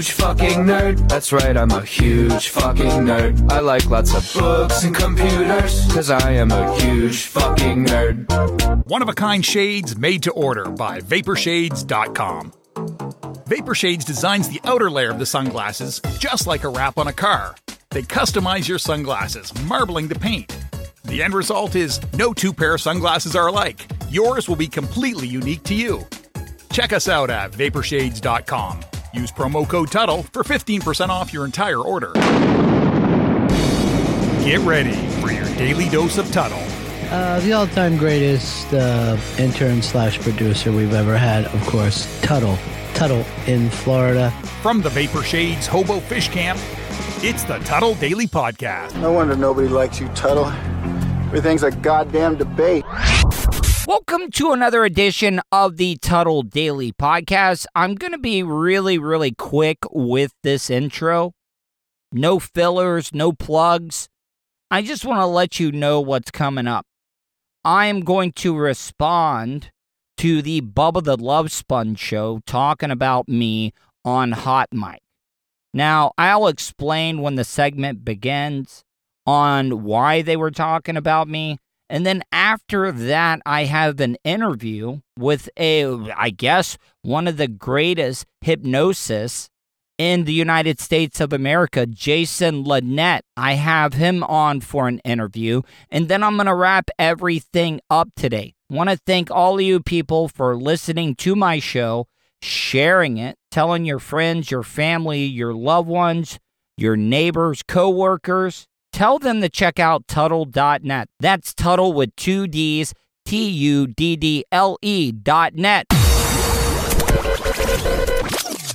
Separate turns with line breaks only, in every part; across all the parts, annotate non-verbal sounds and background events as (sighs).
huge fucking nerd. That's right, I'm a huge fucking nerd. I like lots of books and computers, cause I am a huge fucking nerd.
One of a kind shades made to order by Vaporshades.com. Vaporshades designs the outer layer of the sunglasses just like a wrap on a car. They customize your sunglasses, marbling the paint. The end result is no two pair of sunglasses are alike. Yours will be completely unique to you. Check us out at vaporshades.com. Use promo code Tuddle for 15% off your entire order. Get ready for your daily dose of Tuddle.
Uh, the all-time greatest uh, intern slash producer we've ever had, of course, Tuddle. Tuddle in Florida.
From the Vapor Shades Hobo Fish Camp, it's the Tuddle Daily Podcast.
No wonder nobody likes you, Tuddle. Everything's a goddamn debate.
Welcome to another edition of the Tuddle Daily Podcast. I'm going to be really, really quick with this intro. No fillers, no plugs. I just want to let you know what's coming up. I am going to respond to the Bubba the Love Sponge show talking about me on Hot Mic. Now, I'll explain when the segment begins on why they were talking about me. And then after that, I have an interview with a, I guess, one of the greatest hypnosis in the United States of America, Jason Linett. I have him on for an interview. And then I'm going to wrap everything up today. Want to thank all of you people for listening to my show, sharing it, telling your friends, your family, your loved ones, your neighbors, coworkers. Tell them to check out Tuddle.net. That's Tuddle with two D's, T U D D L E dot net.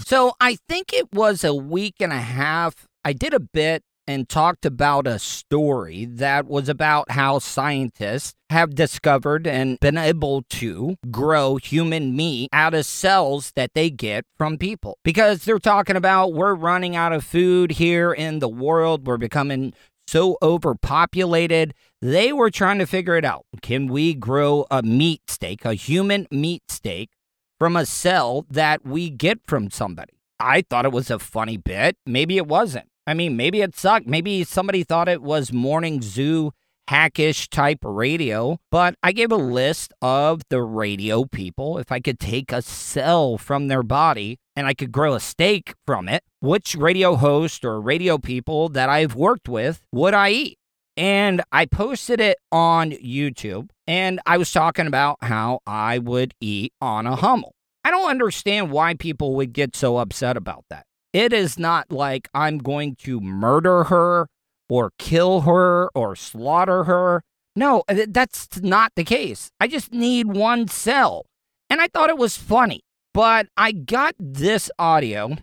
So I think it was a week and a half. I did a bit and talked about a story that was about how scientists have discovered and been able to grow human meat out of cells that they get from people. Because they're talking about we're running out of food here in the world, we're becoming so overpopulated. They were trying to figure it out. Can we grow a meat steak, a human meat steak? From a cell that we get from somebody. I thought it was a funny bit. Maybe it wasn't. I mean, maybe it sucked. Maybe somebody thought it was morning zoo hackish type radio, but I gave a list of the radio people. If I could take a cell from their body and I could grow a steak from it, which radio host or radio people that I've worked with would I eat? And I posted it on YouTube and I was talking about how I would eat Anna Hummel. I don't understand why people would get so upset about that. It is not like I'm going to murder her or kill her or slaughter her. No, that's not the case. I just need one cell. And I thought it was funny. But I got this audio.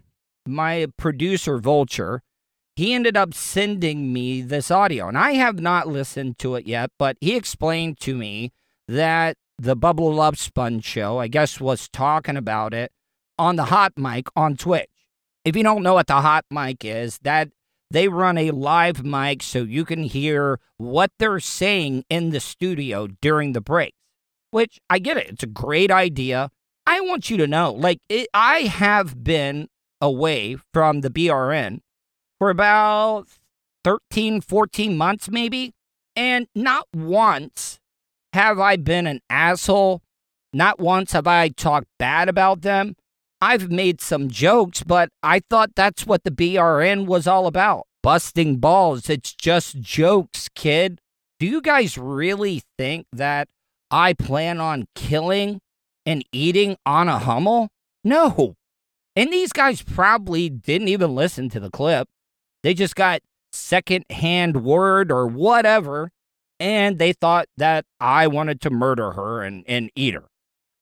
My producer, Vulture, he ended up sending me this audio. And I have not listened to it yet, but he explained to me that the Bubba Love Sponge show, I guess, was talking about it on the hot mic on Twitch. If you don't know what the hot mic is, that they run a live mic so you can hear what they're saying in the studio during the breaks. Which I get it. It's a great idea. I want you to know, like, it, I have been away from the BRN for about 13, 14 months, maybe. And not once have I been an asshole. Not once have I talked bad about them. I've made some jokes, but I thought that's what the BRN was all about. Busting balls. It's just jokes, kid. Do you guys really think that I plan on killing and eating Anna Hummel? No. And these guys probably didn't even listen to the clip. They just got secondhand word or whatever, and they thought that I wanted to murder her and, and eat her.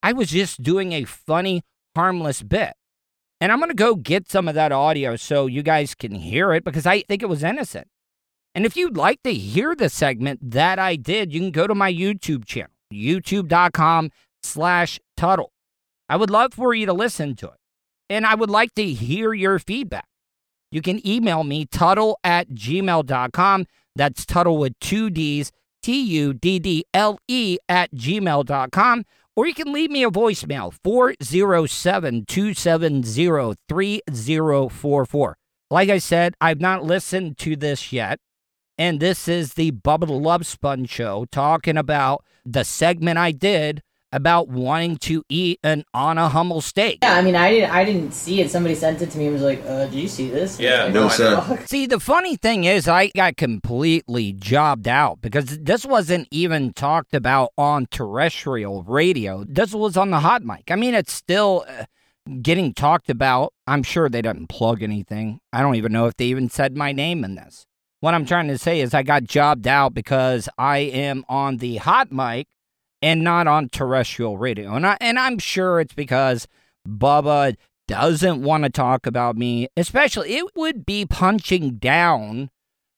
I was just doing a funny, harmless bit. And I'm going to go get some of that audio so you guys can hear it because I think it was innocent. And if you'd like to hear the segment that I did, you can go to my YouTube channel, youtube.com slash Tuddle. I would love for you to listen to it. And I would like to hear your feedback. You can email me, Tuddle at gmail.com. That's Tuddle with two D's, T U D D L E at gmail.com. or you can leave me a voicemail 407 270 3044. Like I said, I've not listened to this yet. And this is the Bubba the Love Sponge show talking about the segment I did about wanting to eat an Anna Hummel steak.
Yeah, I mean, I didn't, I didn't see it. Somebody sent it to me and was like, uh, "Did you see this?"
Yeah,
Like,
no, sir.
fuck? (laughs)
See, the funny thing is, I got completely jobbed out because this wasn't even talked about on terrestrial radio. This was on the hot mic. I mean, it's still uh, getting talked about. I'm sure they didn't plug anything. I don't even know if they even said my name in this. What I'm trying to say is, I got jobbed out because I am on the hot mic and not on terrestrial radio. And, I, and I'm sure it's because Bubba doesn't want to talk about me, especially it would be punching down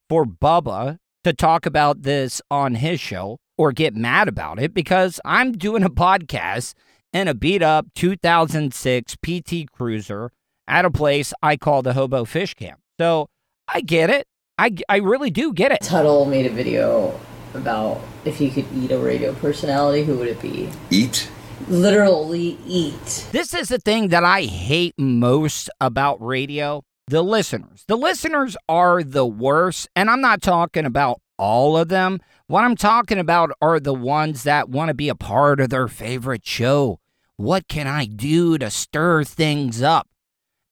for Bubba to talk about this on his show or get mad about it because I'm doing a podcast in a beat up 2006 PT Cruiser at a place I call the Hobo Fish Camp. So I get it. I, I really do get it.
Tuddle made a video about if you could eat a radio personality, who would it be?
Eat?
Literally eat.
This is the thing that I hate most about radio the listeners. The listeners are the worst, and I'm not talking about all of them. What I'm talking about are the ones that want to be a part of their favorite show. What can I do to stir things up?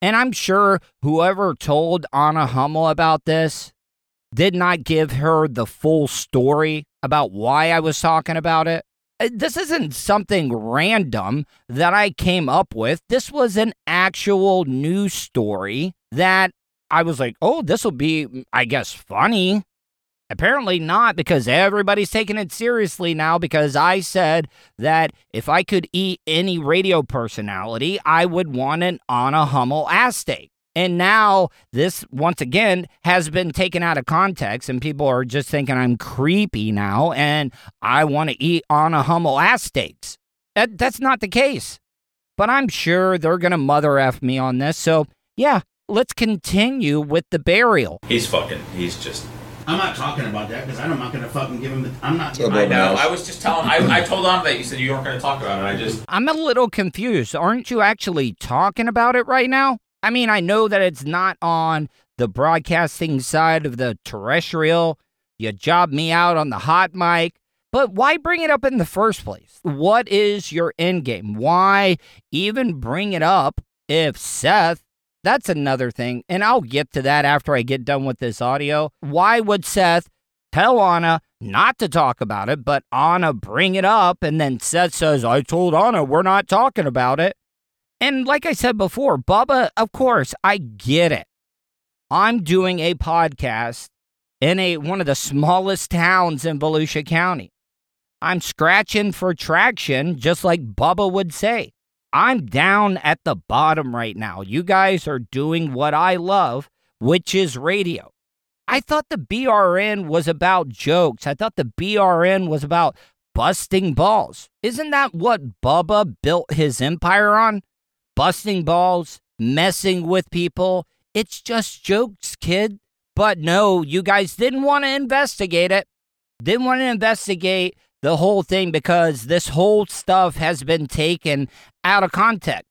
And I'm sure whoever told Anna Hummel about this did not give her the full story about why I was talking about it. Uh, This isn't something random that I came up with. This was an actual news story that I was like, oh, this will be, I guess, funny. Apparently not, because everybody's taking it seriously now. Because I said that if I could eat any radio personality, I would want an Anna Hummel ass steak. And now this, once again, has been taken out of context, and people are just thinking I'm creepy now and I want to eat Anna Hummel ass steaks. That, that's not the case. But I'm sure they're going to mother F me on this. So, yeah, let's continue with the burial.
He's fucking. He's just.
I'm not talking about that because I'm not gonna fucking give him. The, I'm not.
Oh, I know.
Giving,
I was just telling. I, I told on that you said you weren't going to talk about it. I just.
I'm a little confused. Aren't you actually talking about it right now? I mean, I know that it's not on the broadcasting side of the terrestrial. You job me out on the hot mic. But why bring it up in the first place? What is your end game? Why even bring it up if Seth, that's another thing, and I'll get to that after I get done with this audio. Why would Seth tell Anna not to talk about it, but Anna bring it up, and then Seth says, I told Anna we're not talking about it. And like I said before, Bubba, of course, I get it. I'm doing a podcast in a one of the smallest towns in Volusia County. I'm scratching for traction, just like Bubba would say. I'm down at the bottom right now. You guys are doing what I love, which is radio. I thought the BRN was about jokes. I thought the BRN was about busting balls. Isn't that what Bubba built his empire on? Busting balls, messing with people. It's just jokes, kid. But no, you guys didn't want to investigate it. Didn't want to investigate the whole thing because this whole stuff has been taken out of context.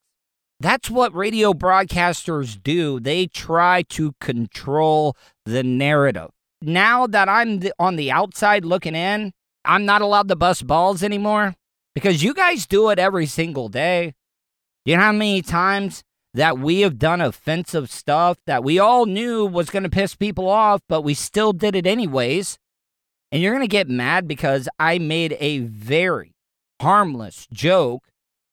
That's what radio broadcasters do. They try to control the narrative. Now that I'm on the outside looking in, I'm not allowed to bust balls anymore because you guys do it every single day. You know how many times that we have done offensive stuff that we all knew was going to piss people off, but we still did it anyways? And you're going to get mad because I made a very harmless joke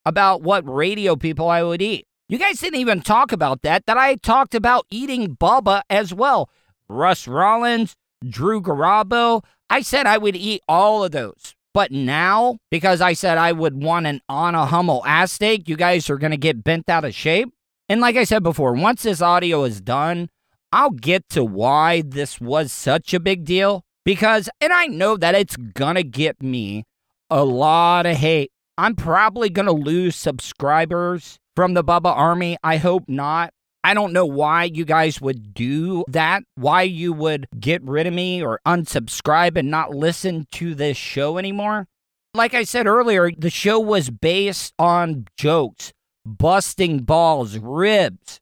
about what radio people I would eat. You guys didn't even talk about that, that I talked about eating Bubba as well. Russ Rollins, Drew Garabo. I said I would eat all of those. But now, because I said I would want an Anna Hummel ass steak, you guys are going to get bent out of shape. And like I said before, once this audio is done, I'll get to why this was such a big deal. Because, and I know that it's going to get me a lot of hate. I'm probably going to lose subscribers from the Bubba Army. I hope not. I don't know why you guys would do that, why you would get rid of me or unsubscribe and not listen to this show anymore. Like I said earlier, the show was based on jokes, busting balls, ribs.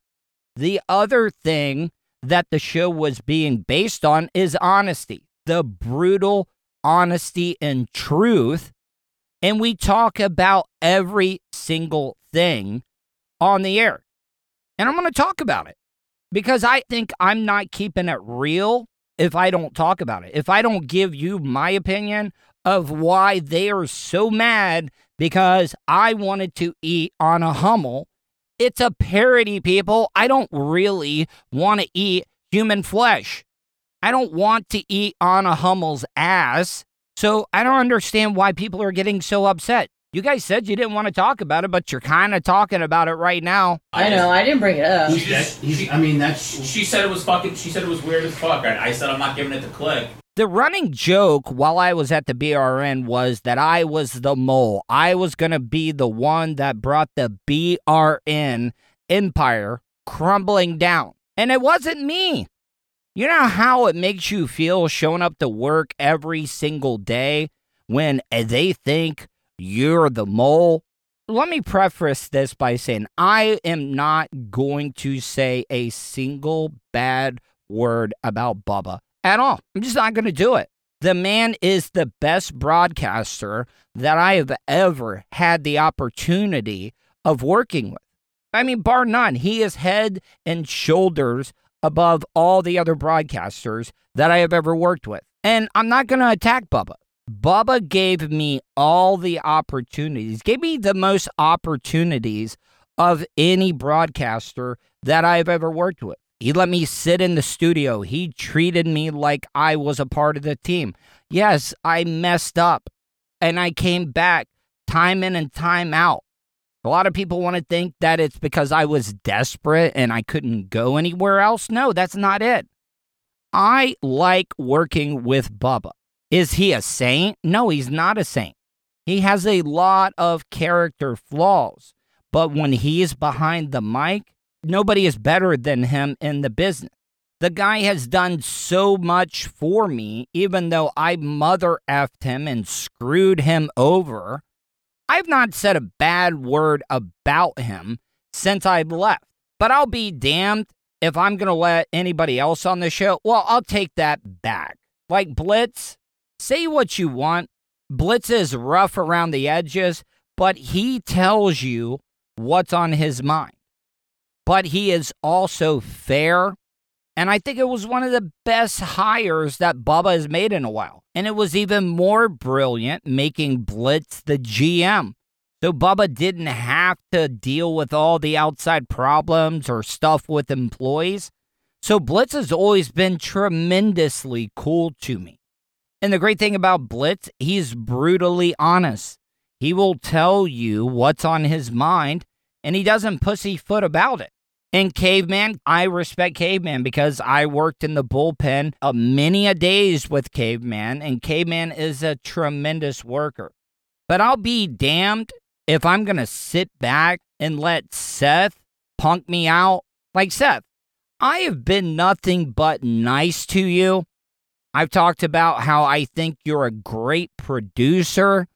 The other thing that the show was being based on is honesty, the brutal honesty and truth. And we talk about every single thing on the air. And I'm going to talk about it because I think I'm not keeping it real if I don't talk about it. If I don't give you my opinion of why they are so mad because I wanted to eat Anna Hummel. It's a parody, people. I don't really want to eat human flesh. I don't want to eat Anna Hummel's ass. So I don't understand why people are getting so upset. You guys said you didn't want to talk about it, but you're kind of talking about it right now.
I know. I didn't bring it up.
He's, that, he's, I mean, that's.
She said it was fucking. She said it was weird as fuck. I, I said I'm not giving it the click.
The running joke while I was at the BRN was that I was the mole. I was going to be the one that brought the BRN empire crumbling down. And it wasn't me. You know how it makes you feel showing up to work every single day when they think you're the mole? Let me preface this by saying I am not going to say a single bad word about Bubba at all. I'm just not going to do it. The man is the best broadcaster that I have ever had the opportunity of working with. I mean, bar none, he is head and shoulders above all the other broadcasters that I have ever worked with. And I'm not going to attack Bubba. Bubba gave me all the opportunities, gave me the most opportunities of any broadcaster that I've ever worked with. He let me sit in the studio. He treated me like I was a part of the team. Yes, I messed up and I came back time in and time out. A lot of people want to think that it's because I was desperate and I couldn't go anywhere else. No, that's not it. I like working with Bubba. Is he a saint? No, he's not a saint. He has a lot of character flaws, but when he is behind the mic, nobody is better than him in the business. The guy has done so much for me, even though I mother effed him and screwed him over. I've not said a bad word about him since I've left, but I'll be damned if I'm going to let anybody else on the show. Well, I'll take that back. Like Blitz, Say what you want. Blitz is rough around the edges, but he tells you what's on his mind. But he is also fair. And I think it was one of the best hires that Bubba has made in a while. And it was even more brilliant making Blitz the GM. So Bubba didn't have to deal with all the outside problems or stuff with employees. So Blitz has always been tremendously cool to me. And the great thing about Blitz, he's brutally honest. He will tell you what's on his mind, and he doesn't pussyfoot about it. And Caveman, I respect Caveman because I worked in the bullpen a many a days with Caveman, and Caveman is a tremendous worker. But I'll be damned if I'm going to sit back and let Seth punk me out. Like, Seth, I have been nothing but nice to you I've talked about how I think you're a great producer,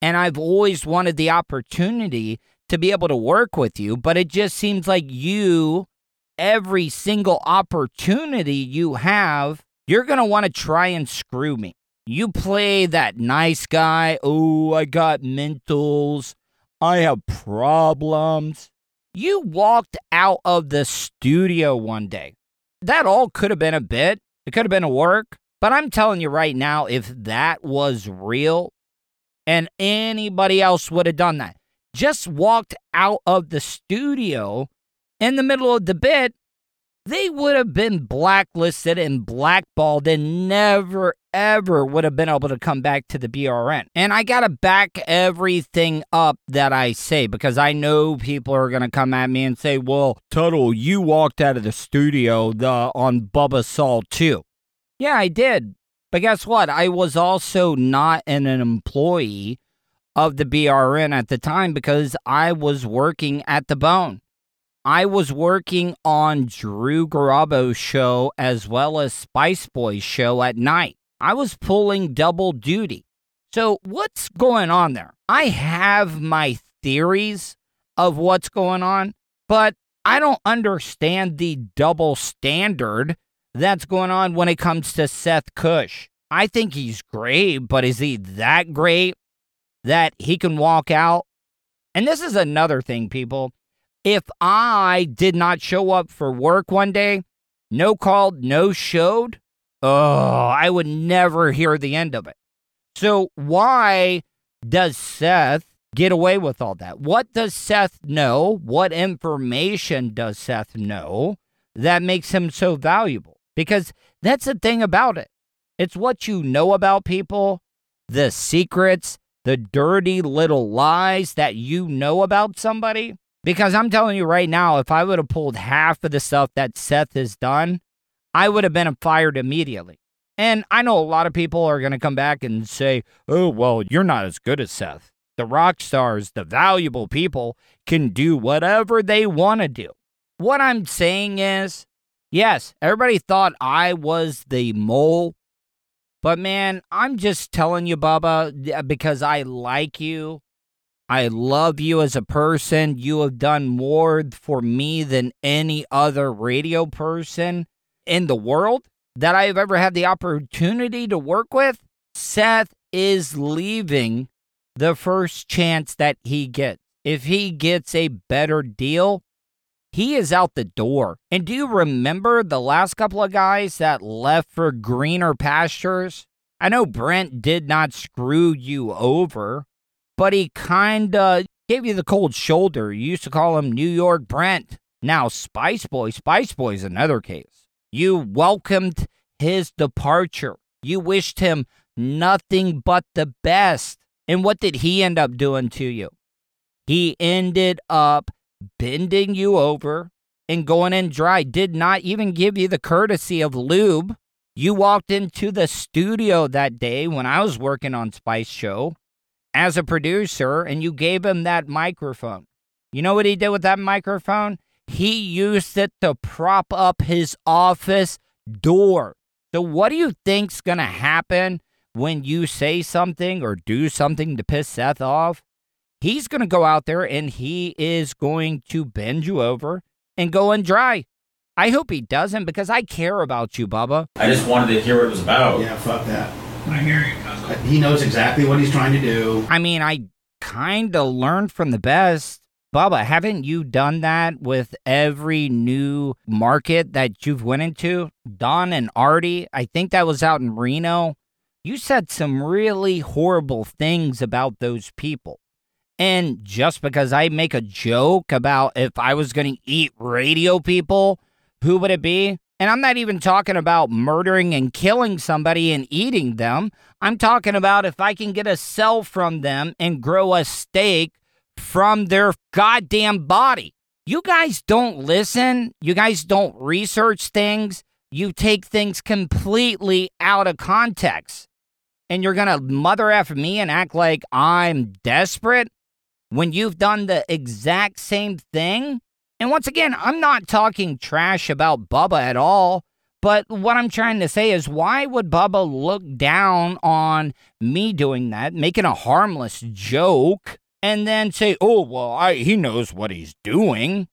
and I've always wanted the opportunity to be able to work with you, but it just seems like you, every single opportunity you have, you're going to want to try and screw me. You play that nice guy. Oh, I got mentals. I have problems. You walked out of the studio one day. That all could have been a bit. It could have been a work. But I'm telling you right now, if that was real and anybody else would have done that, just walked out of the studio in the middle of the bit, they would have been blacklisted and blackballed and never, ever would have been able to come back to the BRN. And I got to back everything up that I say because I know people are going to come at me and say, well, Tuddle, you walked out of the studio the, on Bubba Saul too. Yeah, I did. But guess what? I was also not an, employee of the BRN at the time because I was working at the bone. I was working on Drew Garabo's show as well as Spice Boy's show at night. I was pulling double duty. So, what's going on there? I have my theories of what's going on, but I don't understand the double standard that's going on when it comes to Seth Cush. I think he's great, but is he that great that he can walk out? And this is another thing, people. If I did not show up for work one day, no called, no showed, oh, I would never hear the end of it. So, why does Seth get away with all that? What does Seth know? What information does Seth know that makes him so valuable? Because that's the thing about it. It's what you know about people, the secrets, the dirty little lies that you know about somebody. Because I'm telling you right now, if I would have pulled half of the stuff that Seth has done, I would have been fired immediately. And I know a lot of people are going to come back and say, oh, well, you're not as good as Seth. The rock stars, the valuable people, can do whatever they want to do. What I'm saying is, yes, everybody thought I was the mole but man, I'm just telling you, Bubba, uh, because I like you. I love you as a person. You have done more for me than any other radio person in the world that I've ever had the opportunity to work with. Seth is leaving the first chance that he gets. If he gets a better deal, he is out the door. And do you remember the last couple of guys that left for greener pastures? I know Brent did not screw you over, but he kind of gave you the cold shoulder. You used to call him New York Brent. Now, Spice Boy, Spice Boy is another case. You welcomed his departure. You wished him nothing but the best. And what did he end up doing to you? He ended up bending you over and going in dry, did not even give you the courtesy of lube. You walked into the studio that day when I was working on Spice Show as a producer and you gave him that microphone. You know what he did with that microphone? He used it to prop up his office door. So, what do you think's going to happen when you say something or do something to piss Seth off? He's going to go out there and he is going to bend you over and go and dry. I hope he doesn't because I care about you, Bubba.
I just wanted to hear what it was about.
Yeah, fuck that.
I hear you, cousin.
Uh, he knows exactly what he's trying to do.
I mean, I kind of learned from the best. Bubba, haven't you done that with every new market that you've went into? Don and Artie, I think that was out in Reno. You said some really horrible things about those people. And just because I make a joke about if I was going to eat radio people, who would it be? And I'm not even talking about murdering and killing somebody and eating them. I'm talking about if I can get a cell from them and grow a steak from their goddamn body. You guys don't listen. You guys don't research things. You take things completely out of context. And you're going to mother F me and act like I'm desperate when you've done the exact same thing? And once again, I'm not talking trash about Bubba at all. But what I'm trying to say is, why would Bubba look down on me doing that, making a harmless joke, and then say, oh, well, I, he knows what he's doing?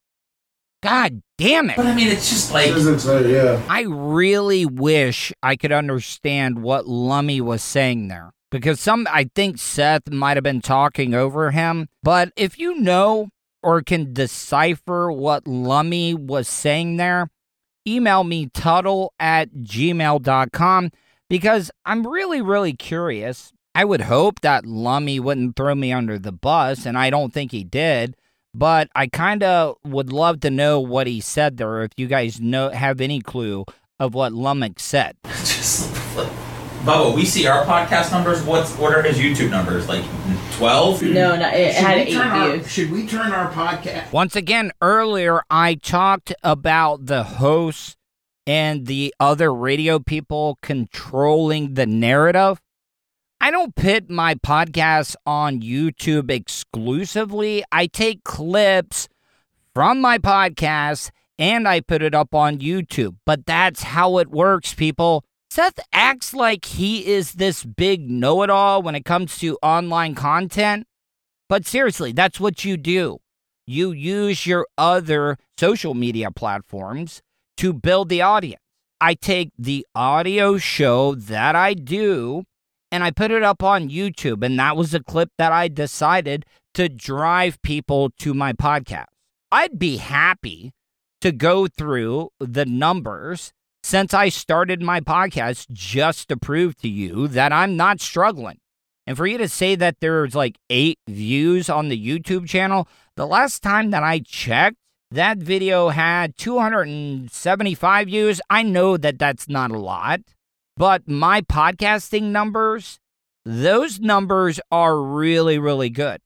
God damn it.
But I mean, it's just like.
Uh, yeah.
I really wish I could understand what Lummy was saying there because some I think Seth might have been talking over him. But if you know or can decipher what Lummy was saying there, email me tuddle at gmail.com because I'm really, really curious. I would hope that Lummy wouldn't throw me under the bus, and I don't think he did. But I kind of would love to know what he said there. If you guys know have any clue of what Lummy said. (laughs)
just Bubba, we see our podcast numbers. What's what are his YouTube numbers? Like twelve?
No, no, it
Should
had
we
eight
turn our-
views.
should we turn our podcast?
Once again, earlier I talked about the hosts and the other radio people controlling the narrative. I don't put my podcast on YouTube exclusively. I take clips from my podcast and I put it up on YouTube. But that's how it works, people. Seth acts like he is this big know it all when it comes to online content. But seriously, that's what you do. You use your other social media platforms to build the audience. I take the audio show that I do and I put it up on YouTube. And that was a clip that I decided to drive people to my podcast. I'd be happy to go through the numbers since I started my podcast just to prove to you that I'm not struggling. And for you to say that there's like eight views on the YouTube channel, the last time that I checked, that video had 275 views. I know that that's not a lot, but my podcasting numbers, those numbers are really, really good.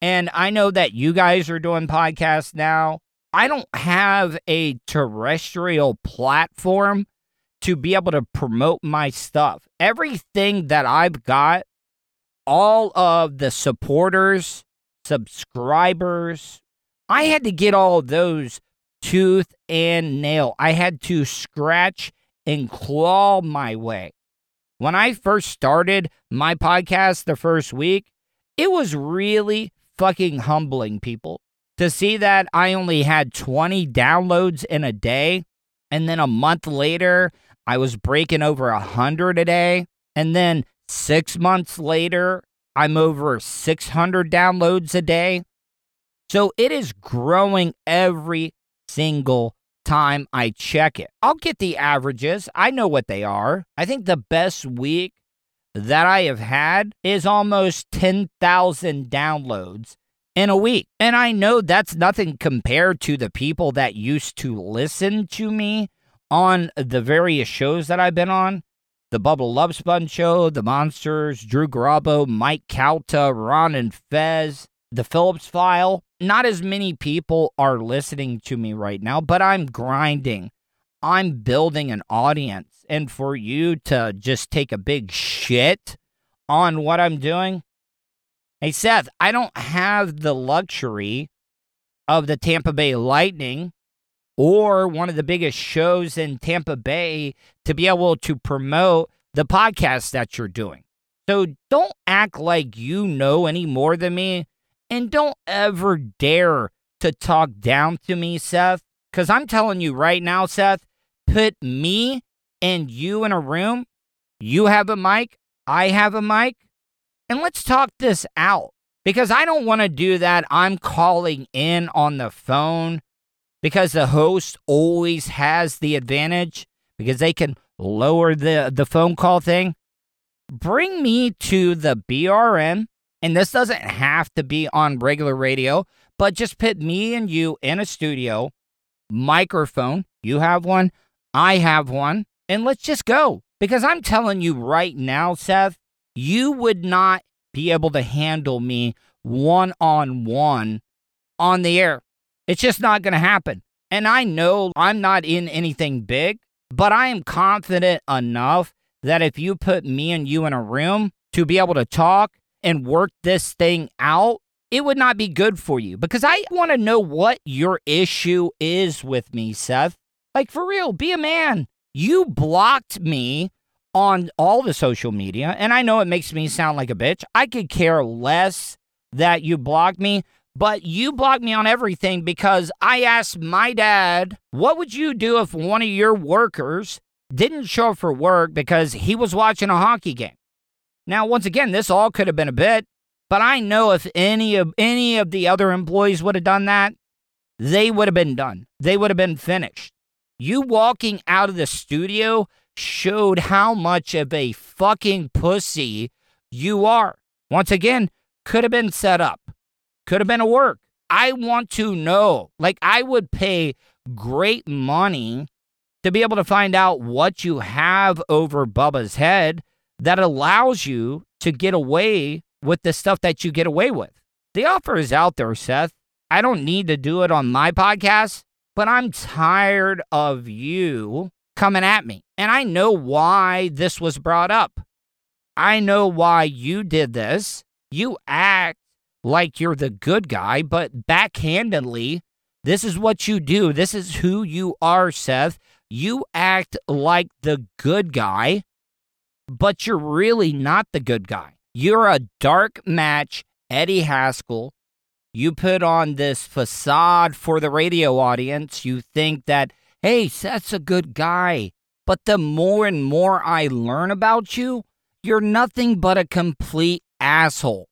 And I know that you guys are doing podcasts now. I don't have a terrestrial platform to be able to promote my stuff. Everything that I've got, all of the supporters, subscribers, I had to get all those tooth and nail. I had to scratch and claw my way. When I first started my podcast the first week, it was really fucking humbling, people to see that I only had 20 downloads in a day. And then a month later, I was breaking over 100 a day. And then six months later, I'm over 600 downloads a day. So it is growing every single time I check it. I'll get the averages. I know what they are. I think the best week that I have had is almost 10,000 downloads in a week. And I know that's nothing compared to the people that used to listen to me on the various shows that I've been on. The Bubba Love Sponge Show, The Monsters, Drew Garabo, Mike Calta, Ron and Fez, The Phillips File. Not as many people are listening to me right now, but I'm grinding. I'm building an audience. And for you to just take a big shit on what I'm doing, Hey, Seth, I don't have the luxury of the Tampa Bay Lightning or one of the biggest shows in Tampa Bay to be able to promote the podcast that you're doing. So don't act like you know any more than me and don't ever dare to talk down to me, Seth. Because I'm telling you right now, Seth, put me and you in a room. You have a mic, I have a mic and let's talk this out because I don't want to do that. I'm calling in on the phone because the host always has the advantage because they can lower the, the phone call thing. Bring me to the BRN, and this doesn't have to be on regular radio, but just put me and you in a studio, microphone. You have one, I have one, and let's just go. Because I'm telling you right now, Seth, you would not be able to handle me one on one on the air. It's just not going to happen. And I know I'm not in anything big, but I am confident enough that if you put me and you in a room to be able to talk and work this thing out, it would not be good for you because I want to know what your issue is with me, Seth. Like, for real, be a man. You blocked me on all the social media, and I know it makes me sound like a bitch. I could care less that you blocked me, but you blocked me on everything because I asked my dad, What would you do if one of your workers didn't show up for work because he was watching a hockey game? Now, once again, this all could have been a bit, but I know if any of any of the other employees would have done that, they would have been done. They would have been finished. You walking out of the studio showed how much of a fucking pussy you are. Once again, could have been set up, could have been a work. I want to know. Like, I would pay great money to be able to find out what you have over Bubba's head that allows you to get away with the stuff that you get away with. The offer is out there, Seth. I don't need to do it on my podcast, but I'm tired of you coming at me. And I know why this was brought up. I know why you did this. You act like you're the good guy, but backhandedly, this is what you do. This is who you are, Seth. you act like the good guy, but you're really not the good guy. You're a dark match, Eddie Haskell. You put on this facade for the radio audience. You think that, hey, Seth's a good guy. But the more and more I learn about you, you're nothing but a complete asshole.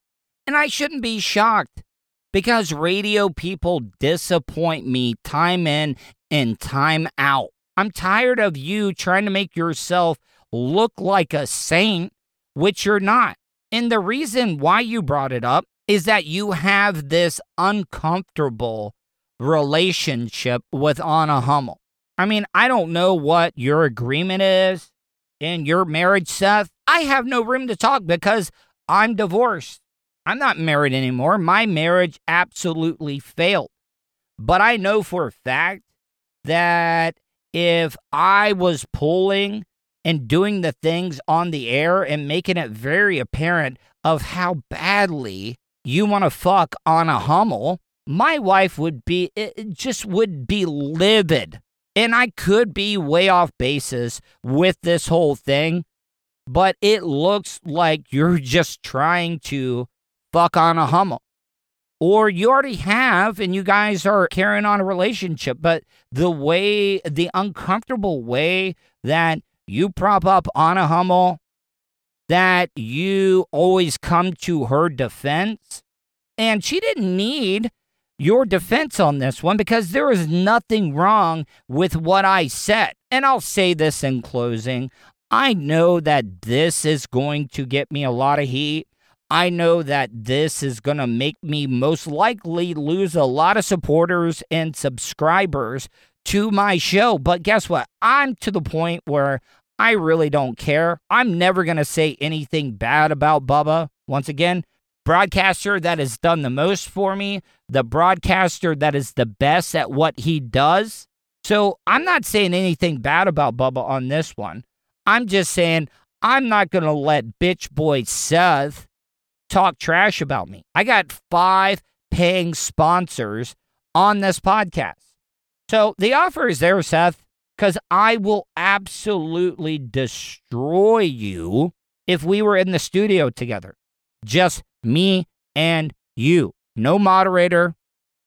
And I shouldn't be shocked because radio people disappoint me time in and time out. I'm tired of you trying to make yourself look like a saint, which you're not. And the reason why you brought it up is that you have this uncomfortable relationship with Anna Hummel. I mean, I don't know what your agreement is in your marriage, Seth. I have no room to talk because I'm divorced. I'm not married anymore. My marriage absolutely failed. But I know for a fact that if I was pulling and doing the things on the air and making it very apparent of how badly you want to fuck Anna Hummel, my wife would be, just would be livid. And I could be way off basis with this whole thing, but it looks like you're just trying to fuck Anna Hummel. Or you already have, and you guys are carrying on a relationship, but the way, the uncomfortable way that you prop up Anna Hummel, that you always come to her defense. And she didn't need your defense on this one because there is nothing wrong with what I said. And I'll say this in closing I know that this is going to get me a lot of heat. I know that this is going to make me most likely lose a lot of supporters and subscribers to my show. But guess what? I'm to the point where I really don't care. I'm never going to say anything bad about Bubba. Once again, broadcaster that has done the most for me, the broadcaster that is the best at what he does. So I'm not saying anything bad about Bubba on this one. I'm just saying I'm not going to let bitch boy Seth talk trash about me. I got five paying sponsors on this podcast. So the offer is there, Seth because I will absolutely destroy you if we were in the studio together. Just me and you. No moderator,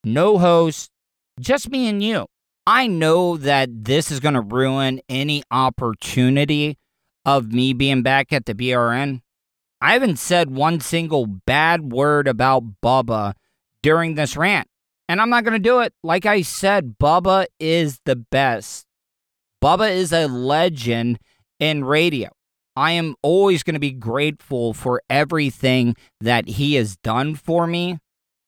no host, just me and you. I know that this is going to ruin any opportunity of me being back at the BRN. I haven't said one single bad word about Bubba during this rant, and I'm not going to do it. Like I said, Bubba is the best. Bubba is a legend in radio. I am always going to be grateful for everything that he has done for me.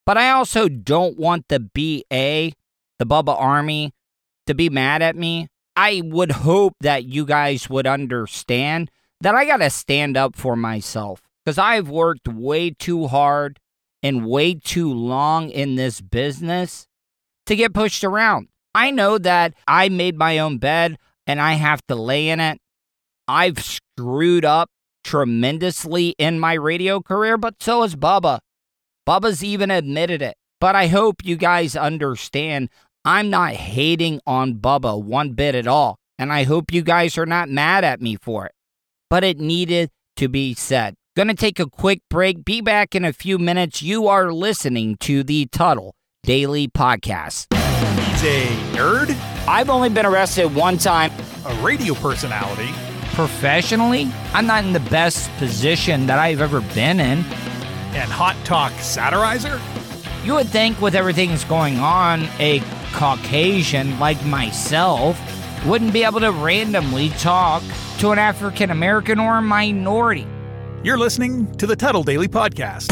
But I also don't want the BA, the Bubba Army, to be mad at me. I would hope that you guys would understand that I got to stand up for myself because I've worked way too hard and way too long in this business to get pushed around. I know that I made my own bed and I have to lay in it. I've screwed up tremendously in my radio career, but so has Bubba. Bubba's even admitted it. But I hope you guys understand I'm not hating on Bubba one bit at all. And I hope you guys are not mad at me for it. But it needed to be said. Gonna take a quick break. Be back in a few minutes. You are listening to the Tuddle Daily Podcast.
He's a nerd,
I've only been arrested one time
a radio personality,
professionally. I'm not in the best position that I've ever been in.
and hot talk satirizer.
You would think, with everything that's going on, a Caucasian like myself wouldn't be able to randomly talk to an African American or a minority.
You're listening to the Tuddle Daily Podcast.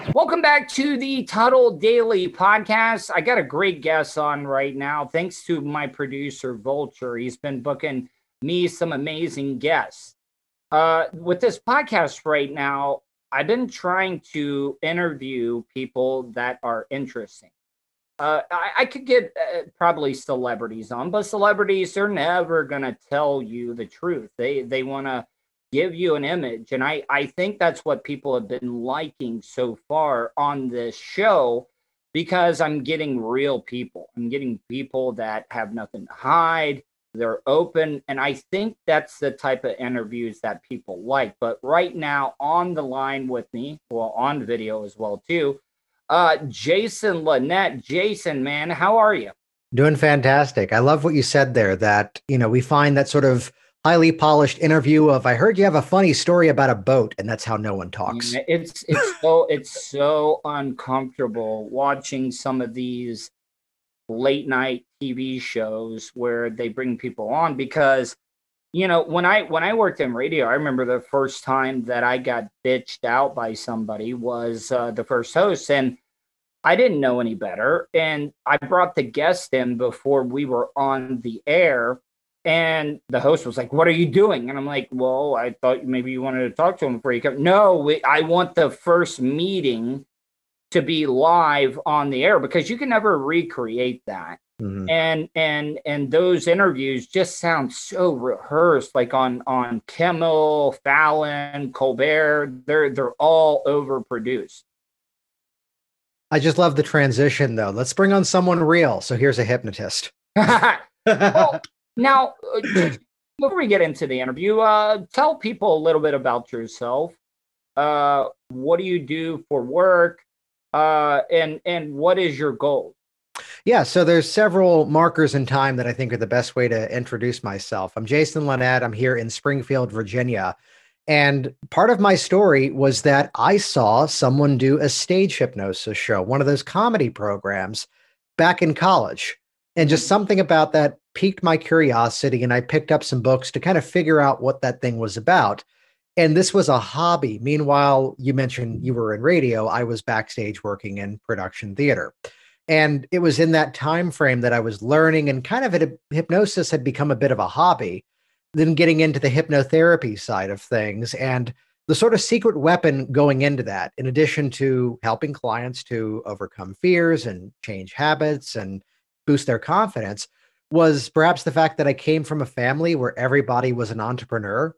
Welcome back to the Tuddle Daily Podcast. I got a great guest on right now. Thanks to my producer, Vulture. He's been booking me some amazing guests. Uh, with this podcast right now, I've been trying to interview people that are interesting. Uh, I, I, could get uh, probably celebrities on, but celebrities are never going to tell you the truth. They they want to give you an image. And I, I think that's what people have been liking so far on this show because I'm getting real people. I'm getting people that have nothing to hide. They're open. And I think that's the type of interviews that people like. But right now, on the line with me, well, on video as well, too, uh, Jason Linett. Jason, man, how are you?
Doing fantastic. I love what you said there that, you know, we find that sort of highly polished interview of I heard you have a funny story about a boat, and that's how no one talks.
It's it's so it's so uncomfortable watching some of these late night TV shows where they bring people on because you know when I when I worked in radio, I remember the first time that I got bitched out by somebody was uh, the first host, and I didn't know any better, and I brought the guest in before we were on the air and the host was like, "What are you doing?" And I'm like, "Well, I thought maybe you wanted to talk to him before you come." No, we, I want the first meeting to be live on the air because you can never recreate that. Mm-hmm. And and and those interviews just sound so rehearsed, like on on Kimmel, Fallon, Colbert. They're they're all overproduced.
I just love the transition, though. Let's bring on someone real. So here's a hypnotist. (laughs)
well, now, uh, (clears throat) before we get into the interview, uh, tell people a little bit about yourself. Uh, what do you do for work? Uh, and and what is your goal?
Yeah, so there's several markers in time that I think are the best way to introduce myself. I'm Jason Linett. I'm here in Springfield, Virginia. And part of my story was that I saw someone do a stage hypnosis show, one of those comedy programs back in college. And just something about that piqued my curiosity and I picked up some books to kind of figure out what that thing was about. And this was a hobby. Meanwhile, you mentioned you were in radio, I was backstage working in production theater. And it was in that time frame that I was learning and kind of hypnosis had become a bit of a hobby. Then getting into the hypnotherapy side of things and the sort of secret weapon going into that, in addition to helping clients to overcome fears and change habits and boost their confidence, was perhaps the fact that I came from a family where everybody was an entrepreneur.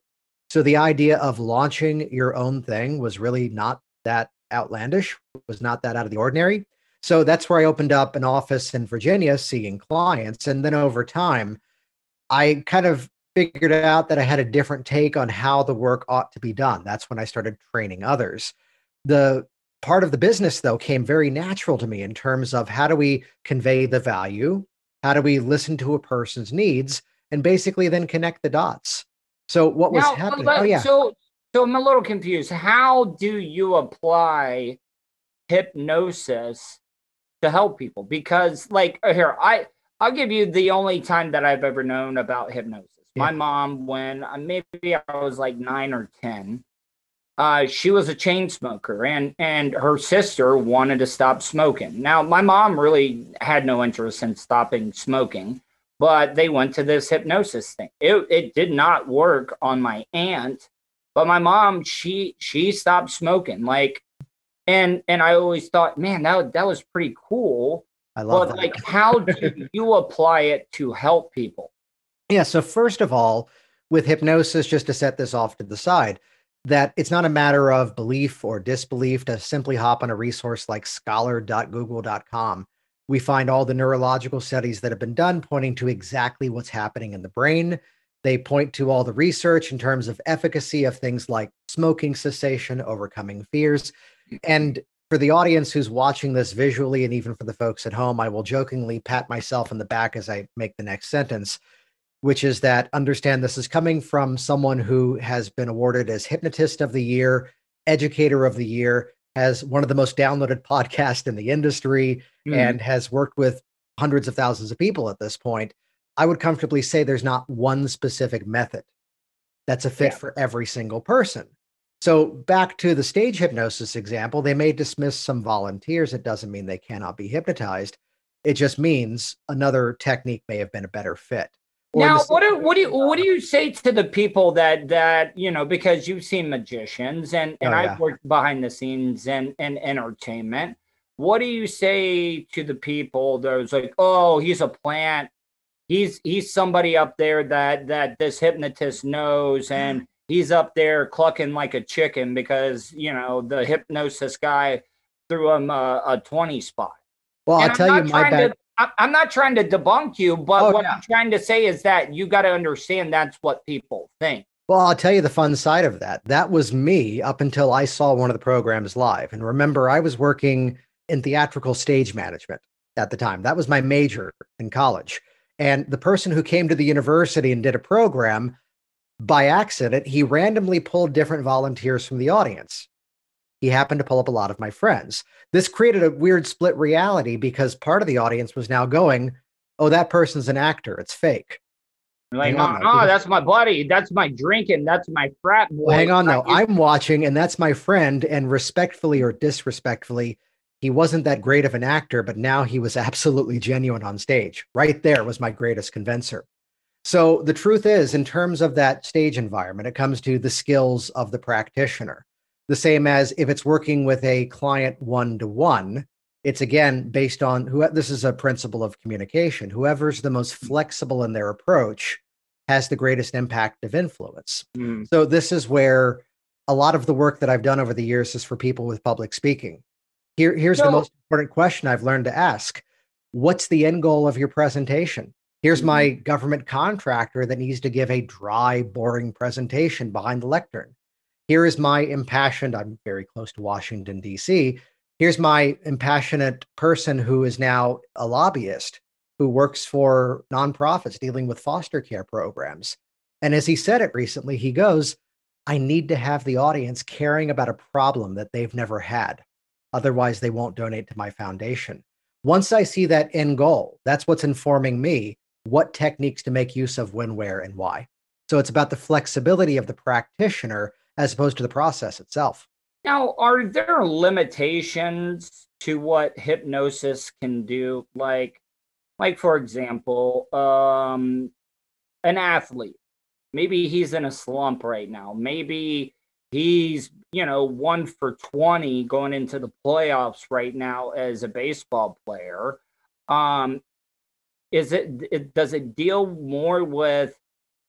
So the idea of launching your own thing was really not that outlandish, was not that out of the ordinary. So that's where I opened up an office in Virginia seeing clients. And then over time, I kind of figured out that I had a different take on how the work ought to be done. That's when I started training others. The part of the business, though, came very natural to me in terms of how do we convey the value how do we listen to a person's needs and basically then connect the dots? So what was now, happening?
But, oh yeah. So so I'm a little confused. How do you apply hypnosis to help people? Because like uh, here, I I'll give you the only time that I've ever known about hypnosis. Yeah. My mom, when uh, maybe I was like nine or ten, uh, she was a chain smoker and and her sister wanted to stop smoking. Now my mom really had no interest in stopping smoking, but they went to this hypnosis thing. It it did not work on my aunt, but my mom she she stopped smoking like and and I always thought, man, that that was pretty cool. I love but that. like how do you apply it to help people?
Yeah, so first of all, with hypnosis just to set this off to the side, that it's not a matter of belief or disbelief to simply hop on a resource like scholar.google.com. We find all the neurological studies that have been done pointing to exactly what's happening in the brain. They point to all the research in terms of efficacy of things like smoking cessation, overcoming fears. And for the audience who's watching this visually, and even for the folks at home, I will jokingly pat myself in the back as I make the next sentence which is that understand this is coming from someone who has been awarded as hypnotist of the year, educator of the year, has one of the most downloaded (laughs) podcasts in the industry, mm. and has worked with hundreds of thousands of people at this point. I would comfortably say there's not one specific method that's a fit yeah. for every single person. So, back to the stage hypnosis example, they may dismiss some volunteers. It doesn't mean they cannot be hypnotized. It just means another technique may have been a better fit.
Now, what do, what do you what do you say to the people that that you know because you've seen magicians and oh, and
Oh,
I've worked behind the scenes and and entertainment. What do you say to the people that's like, oh, he's a plant, he's he's somebody up there that that this hypnotist knows and (sighs) he's up there clucking like a chicken because you know the hypnosis guy threw him a, a 20 spot.
well,
And
I'll tell
I'm
you my bad.
to- I'm not trying to debunk you, but
Oh,
what
yeah.
I'm trying to say is that you got to understand that's what people think.
Well, I'll tell you the fun side of that. That was me up until I saw one of the programs live. And remember, I was working in theatrical stage management at the time. That was my major in college. And the person who came to the university and did a program by accident, he randomly pulled different volunteers from the audience. He happened to pull up a lot of my friends. This created a weird split reality because part of the audience was now going, Oh, that person's an actor. It's fake.
Like,
Hang on, uh-uh,
no, that's my buddy. That's my drinking. That's my frat boy.
Well, hang on though. I'm watching, and that's my friend. And respectfully or disrespectfully, he wasn't that great of an actor, but now he was (laughs) absolutely genuine on stage. Right there was my greatest convincer. So the truth is, in terms of that stage environment, it comes to the skills of the practitioner. The same as if it's working with a client one to one, it's again based on who this is a principle of communication. Whoever's the most flexible in their approach has the greatest impact of influence.
Mm.
So this is where a lot of the work that I've done over the years is for people with public speaking. Here, here's the most important question I've learned to ask. What's the end goal of your presentation? Here's my government contractor that needs to give a dry, boring presentation behind the lectern. Here is my impassioned, I'm very close to Washington, D.C. Here's my impassionate person who is now a lobbyist who works for nonprofits dealing with foster care programs. And as he said it recently, he goes, I need to have the audience caring about a problem that they've never had. Otherwise, they won't donate to my foundation. Once I see that end goal, that's what's informing me what techniques to make use of when, where, and why. So it's about the flexibility of the practitioner as opposed to the process itself.
Now, are there limitations to what hypnosis can do? Like, like for example, um, an athlete. Maybe he's in a slump right now. Maybe he's, you know, one for 20 going into the playoffs right now as a baseball player. Um, is it, it does it deal more with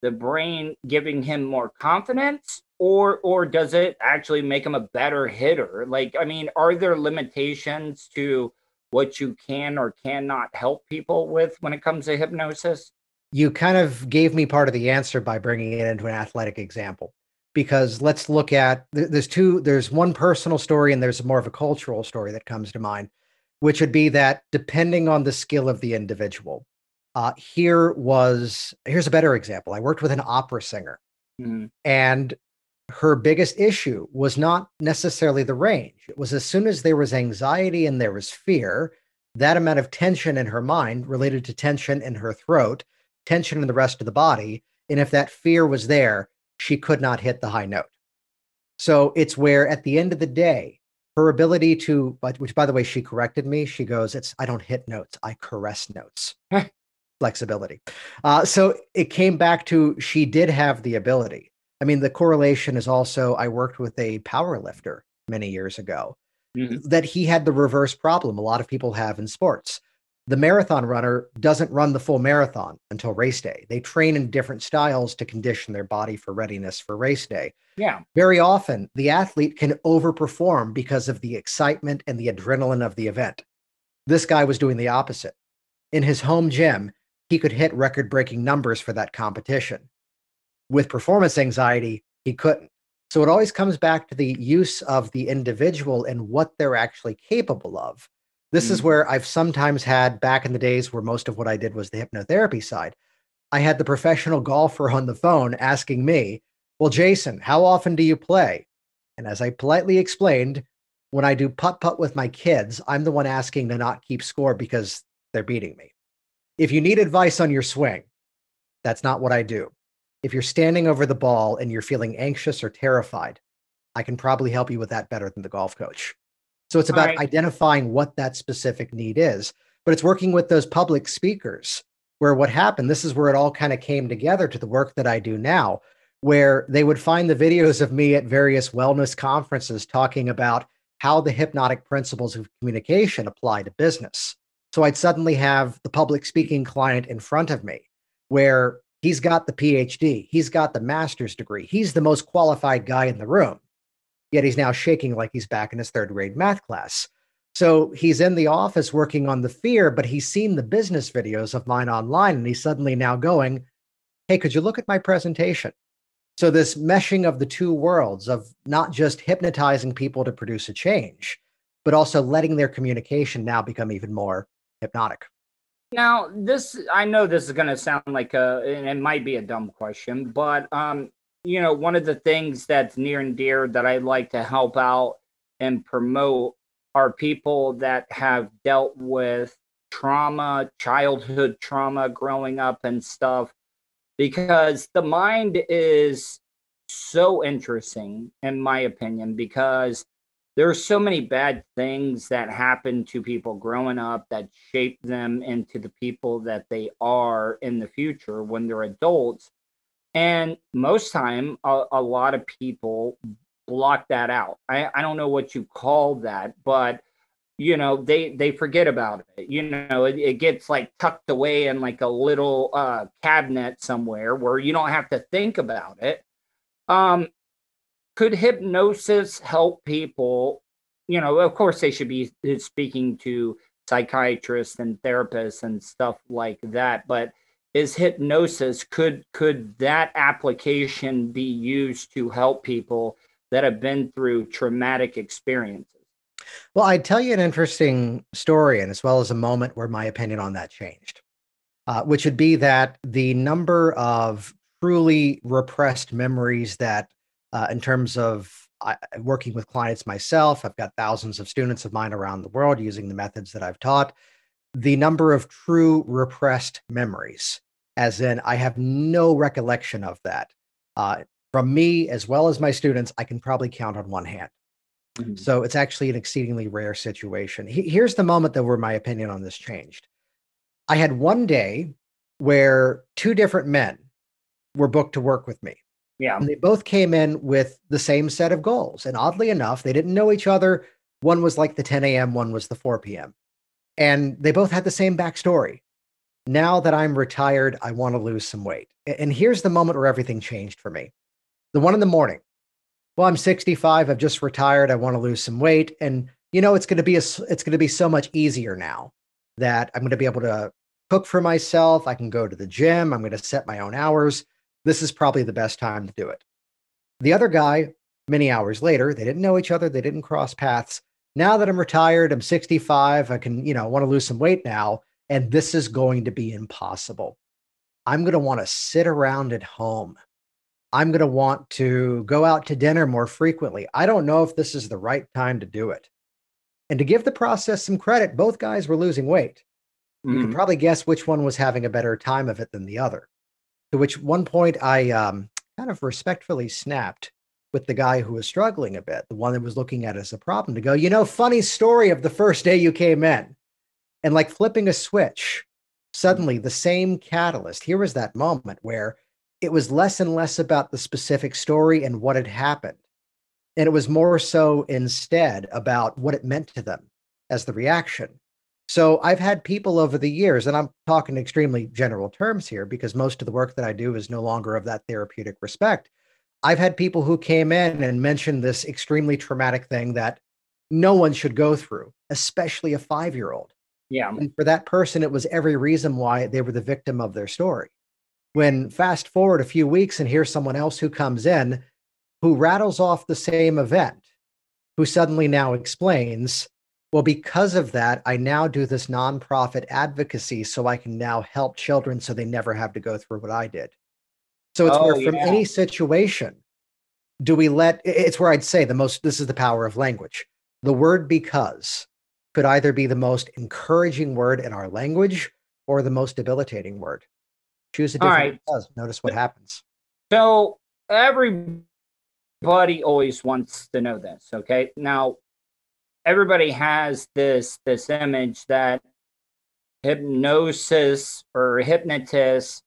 the brain giving him more confidence or or does it actually make him a better hitter like i mean are there limitations to what you can or cannot help people with when it comes to hypnosis
You kind of gave me part of the answer by bringing it into an athletic example. Because let's look at there's two, there's one personal story and there's more of a cultural story that comes to mind, which would be that depending on the skill of the individual, uh, here was here's a better example. I worked with an opera singer,
Mhm.
and her biggest issue was not necessarily the range. It was as soon as there was anxiety and there was fear, that amount of tension in her mind related to tension in her throat, tension in the rest of the body. And if that fear was there, she could not hit the high note. So it's where at the end of the day, her ability to, but which by the way, she corrected me. She goes, It's, I don't hit notes, I caress notes. Flexibility. Uh, so it came back to she did have the ability. I mean, the correlation is also I worked with a power lifter many years ago
Mhm.
that he had the reverse problem a lot of people have in sports. The marathon runner doesn't run the full marathon until race day. They train in different styles to condition their body for readiness for race day.
yeah
Very often, the athlete can overperform because of the excitement and the adrenaline of the event. This guy was doing the opposite. In his home gym, he could hit record breaking numbers for that competition. With performance anxiety, he couldn't. So it always comes back to the use of the individual and what they're actually capable of. This is
Mhm.
where I've sometimes had back in the days where most of what I did was the hypnotherapy side. I had the professional golfer on the phone asking me, Well, Jason, how often do you play? And as I politely explained, when I do putt putt with my kids, I'm the one asking to not keep score because they're beating me. If you need advice on your swing, that's not what I do. If you're standing over the ball and you're feeling anxious or terrified, I can probably help you with that better than the golf coach. So it's about
right.
identifying what that specific need is, but it's working with those public speakers where what happened, this is where it all kind of came together to the work that I do now, where they would find the videos of me at various wellness conferences talking about how the hypnotic principles of communication apply to business. So I'd suddenly have the public speaking client in front of me where he's got the PhD, he's got the master's degree, he's the most qualified guy in the room. Yet he's now shaking like he's back in his third grade math class. So he's in the office working on the fear, but he's seen the business videos of mine online and he's suddenly now going, Hey, could you look at my presentation? So, this meshing of the two worlds of not just hypnotizing people to produce a change, but also letting their communication now become even more hypnotic.
Now, this I know this is going to sound like a, and it might be a dumb question, but um, you know, one of the things that's near and dear that I like to help out and promote are people that have dealt with trauma, childhood trauma, growing up and stuff, because the mind is so interesting, in my opinion, because there are so many bad things that happen to people growing up that shape them into the people that they are in the future when they're adults. And most time a, a lot of people block that out. I, I don't know what you call that but you know they they forget about it. You know it, it gets like tucked away in like a little uh cabinet somewhere where you don't have to think about it. Um could hypnosis help people? You know of course they should be speaking to psychiatrists and therapists and stuff like that but is hypnosis could could that application be used to help people that have been through traumatic experiences?
Well i'd tell you an interesting story and as well as a moment where my opinion on that changed uh, which would be that the number of truly repressed memories that uh, in terms of I, working with clients myself, I've got thousands of students of mine around the world using the methods that I've taught. The number of true repressed memories, as in, I have no recollection of that. Uh, from me, as well as my students, I can probably count on one hand. Mm-hmm. So it's actually an exceedingly rare situation. He, here's the moment that where my opinion on this changed. I had one day where two different men were booked to work with me.
Yeah.
And they both came in with the same set of goals. And oddly enough, they didn't know each other. One was like the 10 a.m., one was the 4 p.m. And they both had the same backstory. Now that I'm retired, I want to lose some weight. And here's the moment where everything changed for me. The one in the morning. Well, I'm 65. I've just retired. I want to lose some weight. And you know, it's going to be a, it's going to be so much easier now that I'm going to be able to cook for myself. I can go to the gym. I'm going to set my own hours this is probably the best time to do it. The other guy, many hours later, they didn't know each other, they didn't cross paths. Now that I'm retired, I'm 65, I can, you know, want to lose some weight now, and this is going to be impossible. I'm going to want to sit around at home. I'm going to want to go out to dinner more frequently. I don't know if this is the right time to do it. And to give the process some credit, both guys were losing weight. Mm-hmm. You can probably guess which one was having a better time of it than the other. To which one point I um, kind of respectfully snapped with the guy who was struggling a bit, the one that was looking at it as a problem, to go, you know, funny story of the first day you came in. And like flipping a switch, suddenly the same catalyst. Here was that moment where it was less and less about the specific story and what had happened. And it was more so instead about what it meant to them as the reaction. So I've had people over the years, and I'm talking extremely general terms here because most of the work that I do is no longer of that therapeutic respect. I've had people who came in and mentioned this extremely traumatic thing that no one should go through, especially a five year old.
Yeah.
And for that person, it was every reason why they were the victim of their story. When fast forward a few weeks and here's someone else who comes in who rattles off the same event, who suddenly now explains, well, because of that, I now do this nonprofit advocacy so I can now help children so they never have to go through what I did. So it's oh, where from yeah. any situation, do we let it's where I'd say the most this is the power of language. The word because could either be the most encouraging word in our language or the most debilitating word. Choose a different right. because. Notice what happens.
So everybody everybody always wants to know this. Okay. Now, everybody has this this image that hypnosis or hypnotists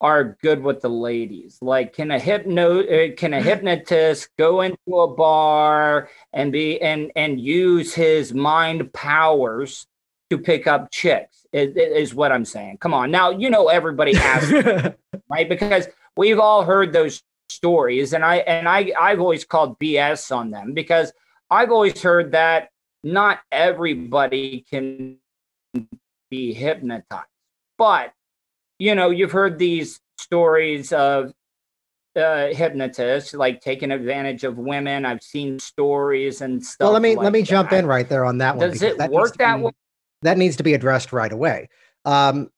are good with the ladies. Like, can a hypno uh, can a hypnotist go into a bar and be and and use his mind powers to pick up chicks? Is, is what I'm saying. Come on, now you know everybody asks, (laughs) right? Because we've all heard those stories, and I and I I've always called BS on them because I've always heard that not everybody can be hypnotized, but you know, you've heard these stories of uh, hypnotists like taking advantage of women. I've seen stories and stuff.
Well, let me
like
let me
that.
jump in right there on that one.
Does it
that
work that
be-
way?
That needs to be addressed right away. Um,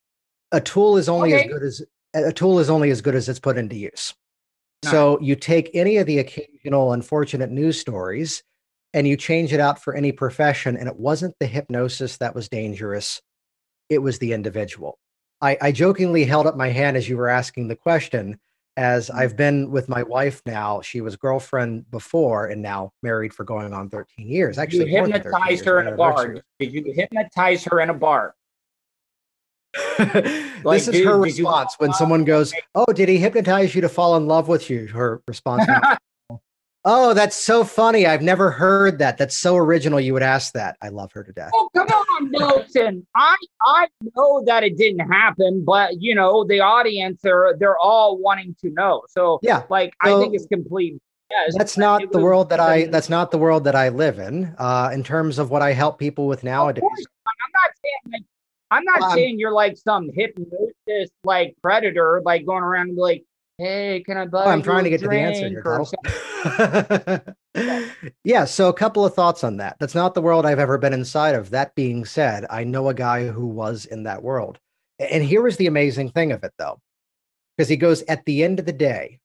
a tool is only
Okay.
as good as a tool is only as good as it's put into use. So you take any of the occasional unfortunate news stories and you change it out for any profession, and it wasn't the hypnosis that was dangerous; it was the individual. I, I jokingly held up my hand as you were asking the question, as
Mm-hmm.
I've been with my wife now. She was girlfriend before, and now married for going on 13 years. Actually,
you
more than 13
hypnotized her in a bar. Did you hypnotize her in a bar? (laughs) Like,
this is
dude,
her response when someone goes, "Oh, did he hypnotize you to fall in love with you?" Her response, (laughs) "Oh, that's so funny. I've never heard that. That's so original. You would ask that. I love her to death."
Oh, come on, Milton. I I know that it didn't happen, but you know, the audience are they're all wanting to know. So
Yeah,
like I think it's complete. Yes,
That's not the world that I that's not the world that I live in. Uh, in terms of what I help people with nowadays.
course, I'm not saying like I'm not
Um,
saying you're like some hypnosis like predator, like going around like, hey, can I buy
Oh, I'm trying to get to the answer here, (laughs) yeah, so a couple of thoughts on that. That's not the world I've ever been inside of. That being said, I know a guy who was in that world. And here is the amazing thing of it, though, because he goes, at the end of the day,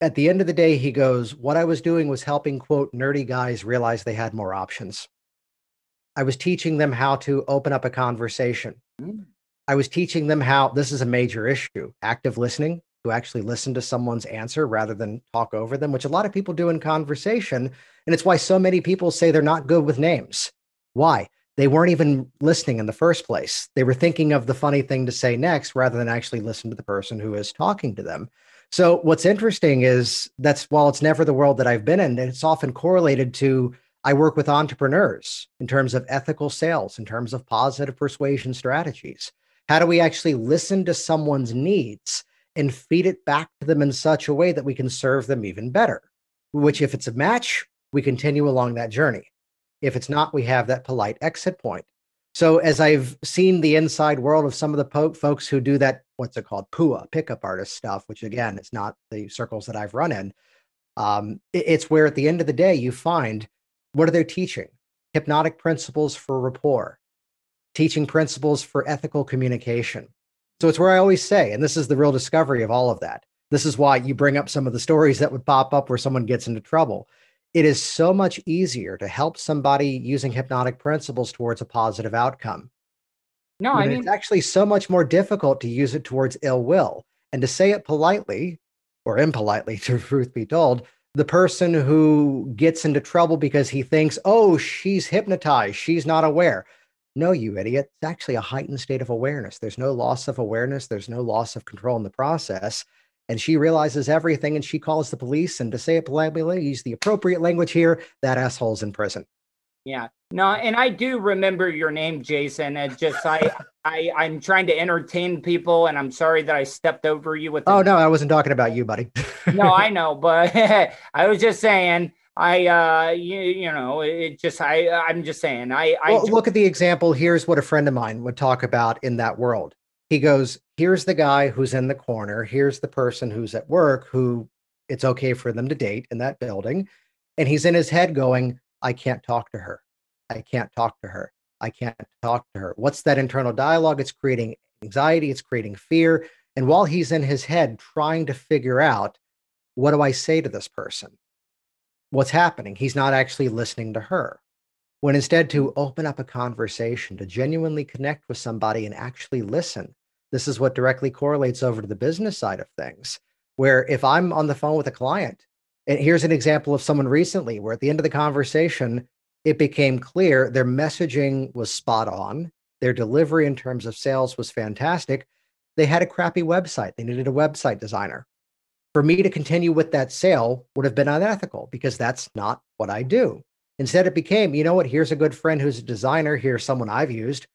at the end of the day, he goes, What I was doing was helping, quote, nerdy guys realize they had more options. I was teaching them how to open up a conversation.
Mm.
I was teaching them how this is a major issue active listening, to actually listen to someone's answer rather than talk over them, which a lot of people do in conversation. And it's why so many people say they're not good with names. Why? They weren't even listening in the first place. They were thinking of the funny thing to say next rather than actually listen to the person who is talking to them. So, what's interesting is that's while it's never the world that I've been in, it's often correlated to I work with entrepreneurs in terms of ethical sales, in terms of positive persuasion strategies. How do we actually listen to someone's needs and feed it back to them in such a way that we can serve them even better? Which, if it's a match, we continue along that journey. If it's not, we have that polite exit point. So, as I've seen the inside world of some of the po- folks who do that, what's it called, PUA, pickup artist stuff, which again is not the circles that I've run in, um, it- it's where at the end of the day, you find what are they teaching? Hypnotic principles for rapport, teaching principles for ethical communication. So it's where I always say, and this is the real discovery of all of that. This is why you bring up some of the stories that would pop up where someone gets into trouble. It is so much easier to help somebody using hypnotic principles towards a positive outcome.
No, I mean
it's actually so much more difficult to use it towards ill will. And to say it politely or impolitely, (laughs) to truth be told, the person who gets into trouble because he thinks, oh, she's hypnotized, she's not aware. No, you idiot. It's actually a heightened state of awareness. There's no loss of awareness, there's no loss of control in the process. And she realizes everything and she calls the police. And to say it politely, use the appropriate language here, that asshole's in prison.
Yeah. No, and I do remember your name, Jason. It just I I I'm trying to entertain people, and I'm sorry that I stepped over you with. Oh, the,
Oh, no, I wasn't talking about you, buddy.
no, I (laughs) know, but (laughs) I was just saying. I uh you, you know it just I I'm just saying I I
well, look at the example. Here's what a friend of mine would talk about in that world. He goes, Here's the guy who's in the corner. Here's the person who's at work who it's okay for them to date in that building. And he's in his head going, I can't talk to her. I can't talk to her. I can't talk to her. What's that internal dialogue? It's creating anxiety, it's creating fear. And while he's in his head trying to figure out, what do I say to this person? What's happening? He's not actually listening to her when instead to open up a conversation, to genuinely connect with somebody and actually listen. This is what directly correlates over to the business side of things. Where if I'm on the phone with a client And here's an example of someone recently where at the end of the conversation, it became clear their messaging was spot on. Their delivery in terms of sales was fantastic. They had a crappy website. They needed a website designer. For me to continue with that sale would have been unethical because that's not what I do. Instead, it became, you know what? Here's a good friend who's a designer. Here's someone I've used.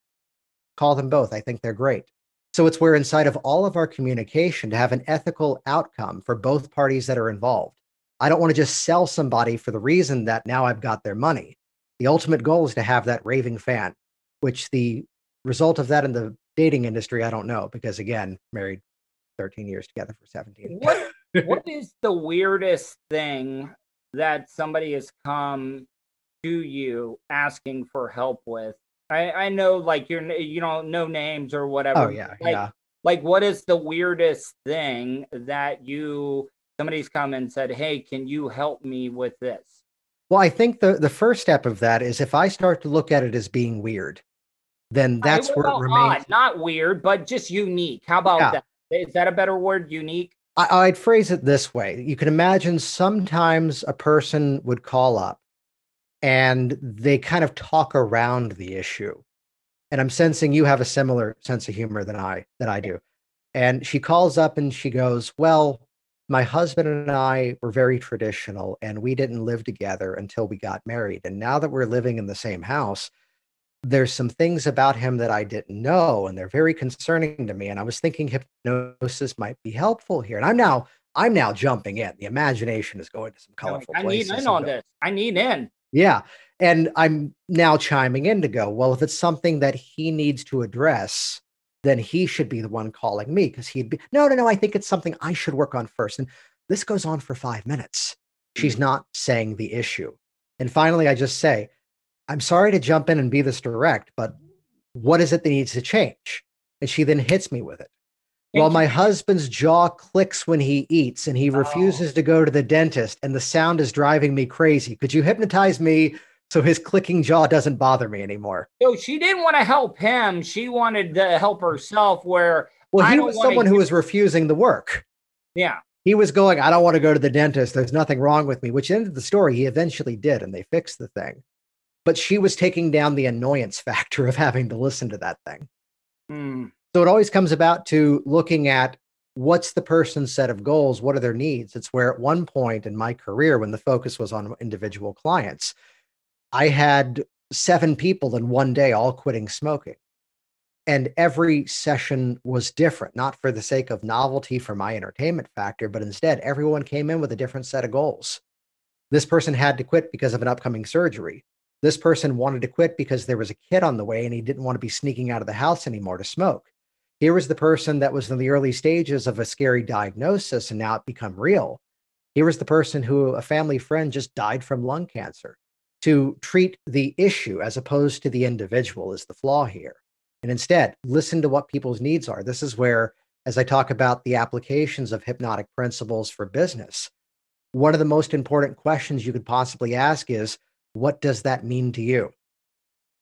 Call them both. I think they're great. So it's where inside of all of our communication to have an ethical outcome for both parties that are involved. I don't want to just sell somebody for the reason that now I've got their money. The ultimate goal is to have that raving fan, which the result of that in the dating industry, I don't know, because again, married 13 years together for 17.
What what (laughs) is the weirdest thing that somebody has come to you asking for help with? I, I know like you're you know no names or whatever.
Oh yeah,
like,
yeah.
Like what is the weirdest thing that you somebody's come and said, "Hey, can you help me with this?"
Well, I think the the first step of that is if I start to look at it as being weird, then that's
I,
where it remains.
odd, not weird, but just unique. How about
Yeah.
that? Is that a better word? Unique.
I, I'd phrase it this way. You can imagine sometimes a person would call up and they kind of talk around the issue. And I'm sensing you have a similar sense of humor than I that I do. And she calls up and she goes, "Well, my husband and I were very traditional and we didn't live together until we got married. And now that we're living in the same house, there's some things about him that I didn't know and they're very concerning to me and I was thinking hypnosis might be helpful here. And I'm now I'm now jumping in. The imagination is going to some colorful
I need in on this. I need in.
yeah. And I'm now chiming in to go, well, if it's something that he needs to address, then he should be the one calling me because he'd be, no, no, no, I think it's something I should work on first. And this goes on for five minutes. She's hmm. not saying the issue. And finally, I just say, I'm sorry to jump in and be this direct, but what is it that needs to change? And she then hits me with it. Well, my husband's jaw clicks when he eats and he oh. refuses to go to the dentist, and the sound is driving me crazy. Could you hypnotize me so his clicking jaw doesn't bother me anymore?
So she didn't want to help him. She wanted to help herself. Where
Well, he was someone who was refusing the work.
yeah.
He was going, I don't want to go to the dentist. There's nothing wrong with me, which ended the story. He eventually did, and they fixed the thing. But she was taking down the annoyance (laughs) factor of having to listen to that thing.
Hmm.
So it always comes about to looking at what's the person's set of goals, what are their needs. It's where at one point in my career, when the focus was on individual clients, I had seven people in one day all quitting smoking. And every session was different, not for the sake of novelty for my entertainment factor, but instead everyone came in with a different set of goals. This person had to quit because of an upcoming surgery. This person wanted to quit because there was a kid on the way and he didn't want to be sneaking out of the house anymore to smoke. Here was the person that was in the early stages of a scary diagnosis and now it become real. Here was the person who a family friend just died from lung cancer. To treat the issue as opposed to the individual is the flaw here. And instead, listen to what people's needs are. This is where, as I talk about the applications of hypnotic principles for business, one of the most important questions you could possibly ask is, what does that mean to you?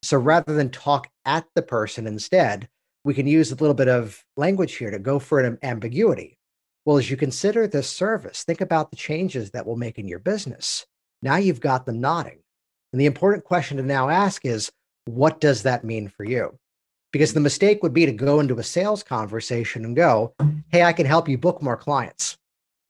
So rather than talk at the person instead, we can use a little bit of language here to go for an ambiguity. Well, as you consider this service, think about the changes that will make in your business. Now you've got them nodding. And the important question to now ask is, what does that mean for you? Because the mistake would be to go into a sales conversation and go, hey, I can help you book more clients.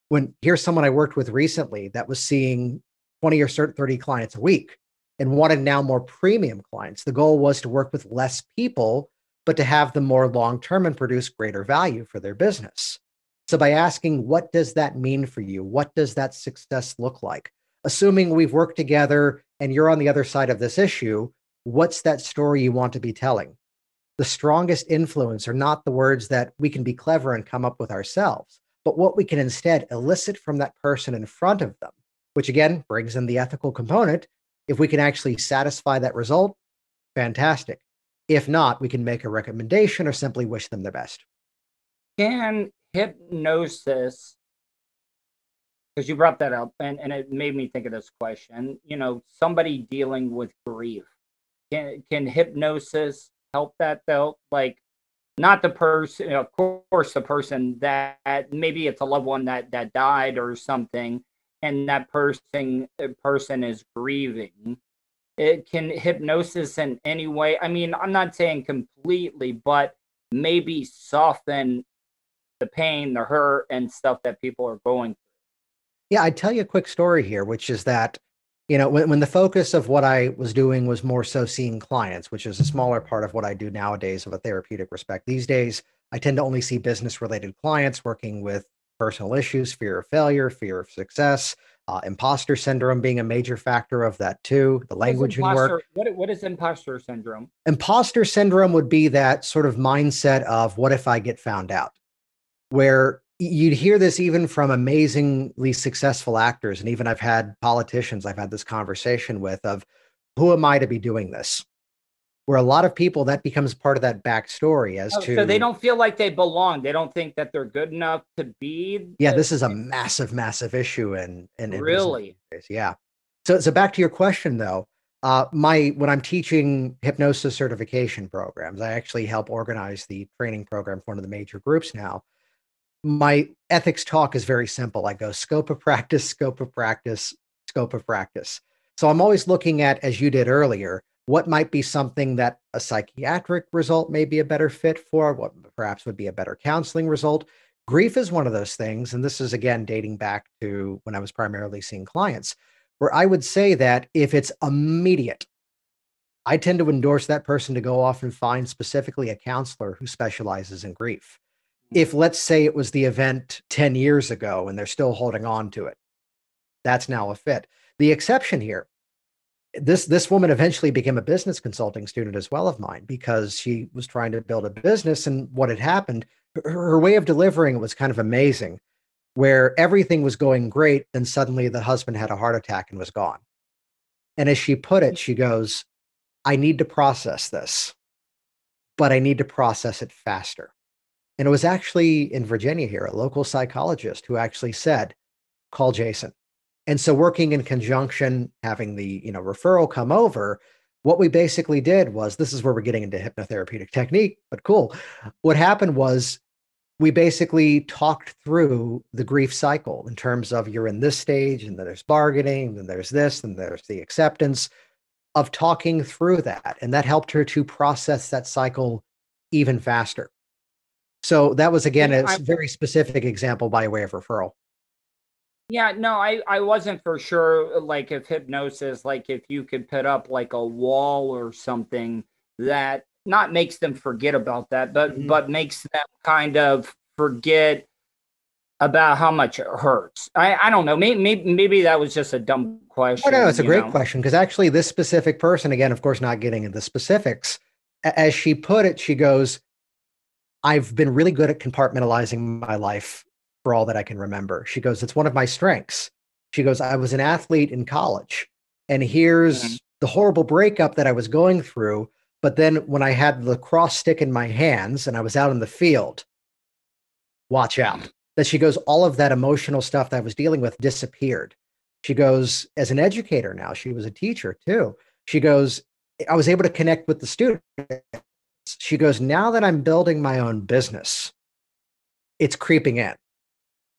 When here's someone I worked with recently that was seeing 20 or 30 clients a week and wanted now more premium clients. The goal was to work with less people, but to have them more long term and produce greater value for their business. So, by asking, what does that mean for you? What does that success look like? Assuming we've worked together and you're on the other side of this issue, what's that story you want to be telling? The strongest influence are not the words that we can be clever and come up with ourselves, but what we can instead elicit from that person in front of them, which again brings in the ethical component. If we can actually satisfy that result, fantastic. If not, we can make a recommendation or simply wish them the best.
Can hypnosis, because you brought that up and, and it made me think of this question, you know, somebody dealing with grief, can, can hypnosis help that though? Like, not the person, of course, the person that maybe it's a loved one that that died or something,
and that person uh, person is grieving it can hypnosis in any way i mean i'm not saying completely but maybe soften the pain the hurt and stuff that people are going through
Yeah, I'd tell you a quick story here, which is that, you know, when, when the focus of what I was doing was more so seeing clients, which is a smaller part of what I do nowadays of a therapeutic respect. These days, I tend to only see business related clients working with personal issues, fear of failure, fear of success, uh, imposter syndrome being a major factor of that too, the language
imposter-
work.
what, what is imposter syndrome
Imposter syndrome would be that sort of mindset of what if I get found out? Where you'd hear this even from amazingly successful actors. And even I've had politicians I've had this conversation with of who am I to be doing this? Where a lot of people that becomes part of that backstory as
Oh,
to
so they don't feel like they belong they don't think that they're good enough to be
yeah, this is a massive, massive issue in in, in business
Really?
Yeah. So so back to your question though, uh, my when I'm teaching hypnosis certification programs, I actually help organize the training program for one of the major groups now. My ethics talk is very simple. I go scope of practice, scope of practice, scope of practice. So I'm always looking at, as you did earlier, what might be something that a psychiatric result may be a better fit for, what perhaps would be a better counseling result. Grief is one of those things. And this is again dating back to when I was primarily seeing clients, where I would say that if it's immediate, I tend to endorse that person to go off and find specifically a counselor who specializes in grief. Hmm. If, let's say, it was the event 10 years ago and they're still holding on to it, that's now a fit. The exception here, this this woman eventually became a business consulting student as well of mine because she was trying to build a business. And what had happened her, her way of delivering it was kind of amazing where everything was going great then suddenly the husband had a heart attack and was gone. And as she put it she goes i need to process this but i need to process it faster. And it was actually in virginia here a local psychologist who actually said call jason and so working in conjunction, having the you know referral come over, what we basically did was this is where we're getting into hypnotherapeutic technique, but cool. What happened was we basically talked through the grief cycle in terms of you're in this stage, and then there's bargaining, then there's this, and there's the acceptance of talking through that. And that helped her to process that cycle even faster. So that was again a very specific example by way of referral.
Yeah, no, I I wasn't for sure like if hypnosis like if you could put up like a wall or something that not makes them forget about that but
Mhm.
but makes them kind of forget about how much it hurts. I I don't know. Maybe maybe, maybe that was just a dumb question.
Oh, no, it's a great
know?
question because actually, this specific person, again, of course, not getting into specifics, as she put it, she goes, I've been really good at compartmentalizing my life for all that I can remember. She goes, It's one of my strengths. She goes, I was an athlete in college, and here's
Mhm.
the horrible breakup that I was going through. But then when I had the cross stick in my hands and I was out in the field, watch out. That she goes, all of that emotional stuff that I was dealing with disappeared. She goes, as an educator now, she was a teacher too. She goes, I was able to connect with the students. She goes, now that I'm building my own business, it's creeping in.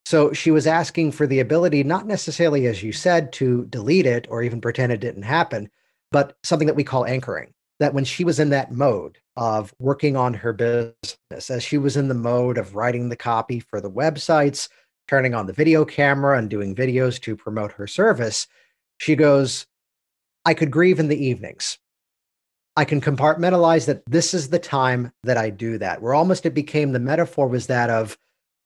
So she was asking for the ability, not necessarily, as you said, to delete it or even pretend it didn't happen, but something that we call anchoring. That when she was in that mode of working on her business, as she was in the mode of writing the copy for the websites, turning on the video camera and doing videos to promote her service, she goes, I could grieve in the evenings. I can compartmentalize that this is the time that I do that. Where almost it became the metaphor was that of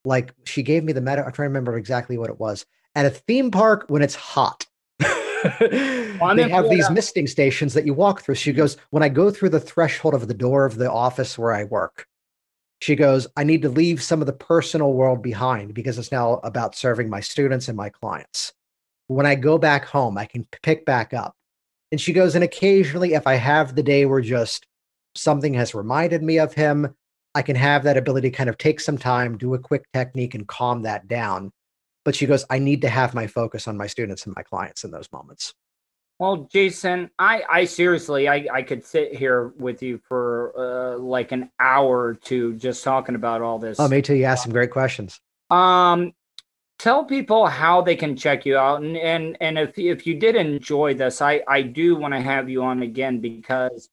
like she gave me the meta. I'm trying to remember exactly what it was. At a theme park when it's hot. (laughs) They have these misting stations that you walk through. She goes, When I go through the threshold of the door of the office where I work, she goes, I need to leave some of the personal world behind because it's now about serving my students and my clients. When I go back home, I can pick back up. And she goes, and occasionally, if I have the day where just something has reminded me of him, I can have that ability to kind of take some time, do a quick technique, and calm that down. But she goes, I need to have my focus on my students and my clients in those moments.
Well, Jason, I, I seriously, I, I could sit here with you for uh, like an hour or two just talking about all this.
Oh, me too. You asked some great questions.
Um,
tell people how they can check you out and and and if if you did enjoy this i i do want to have you on again because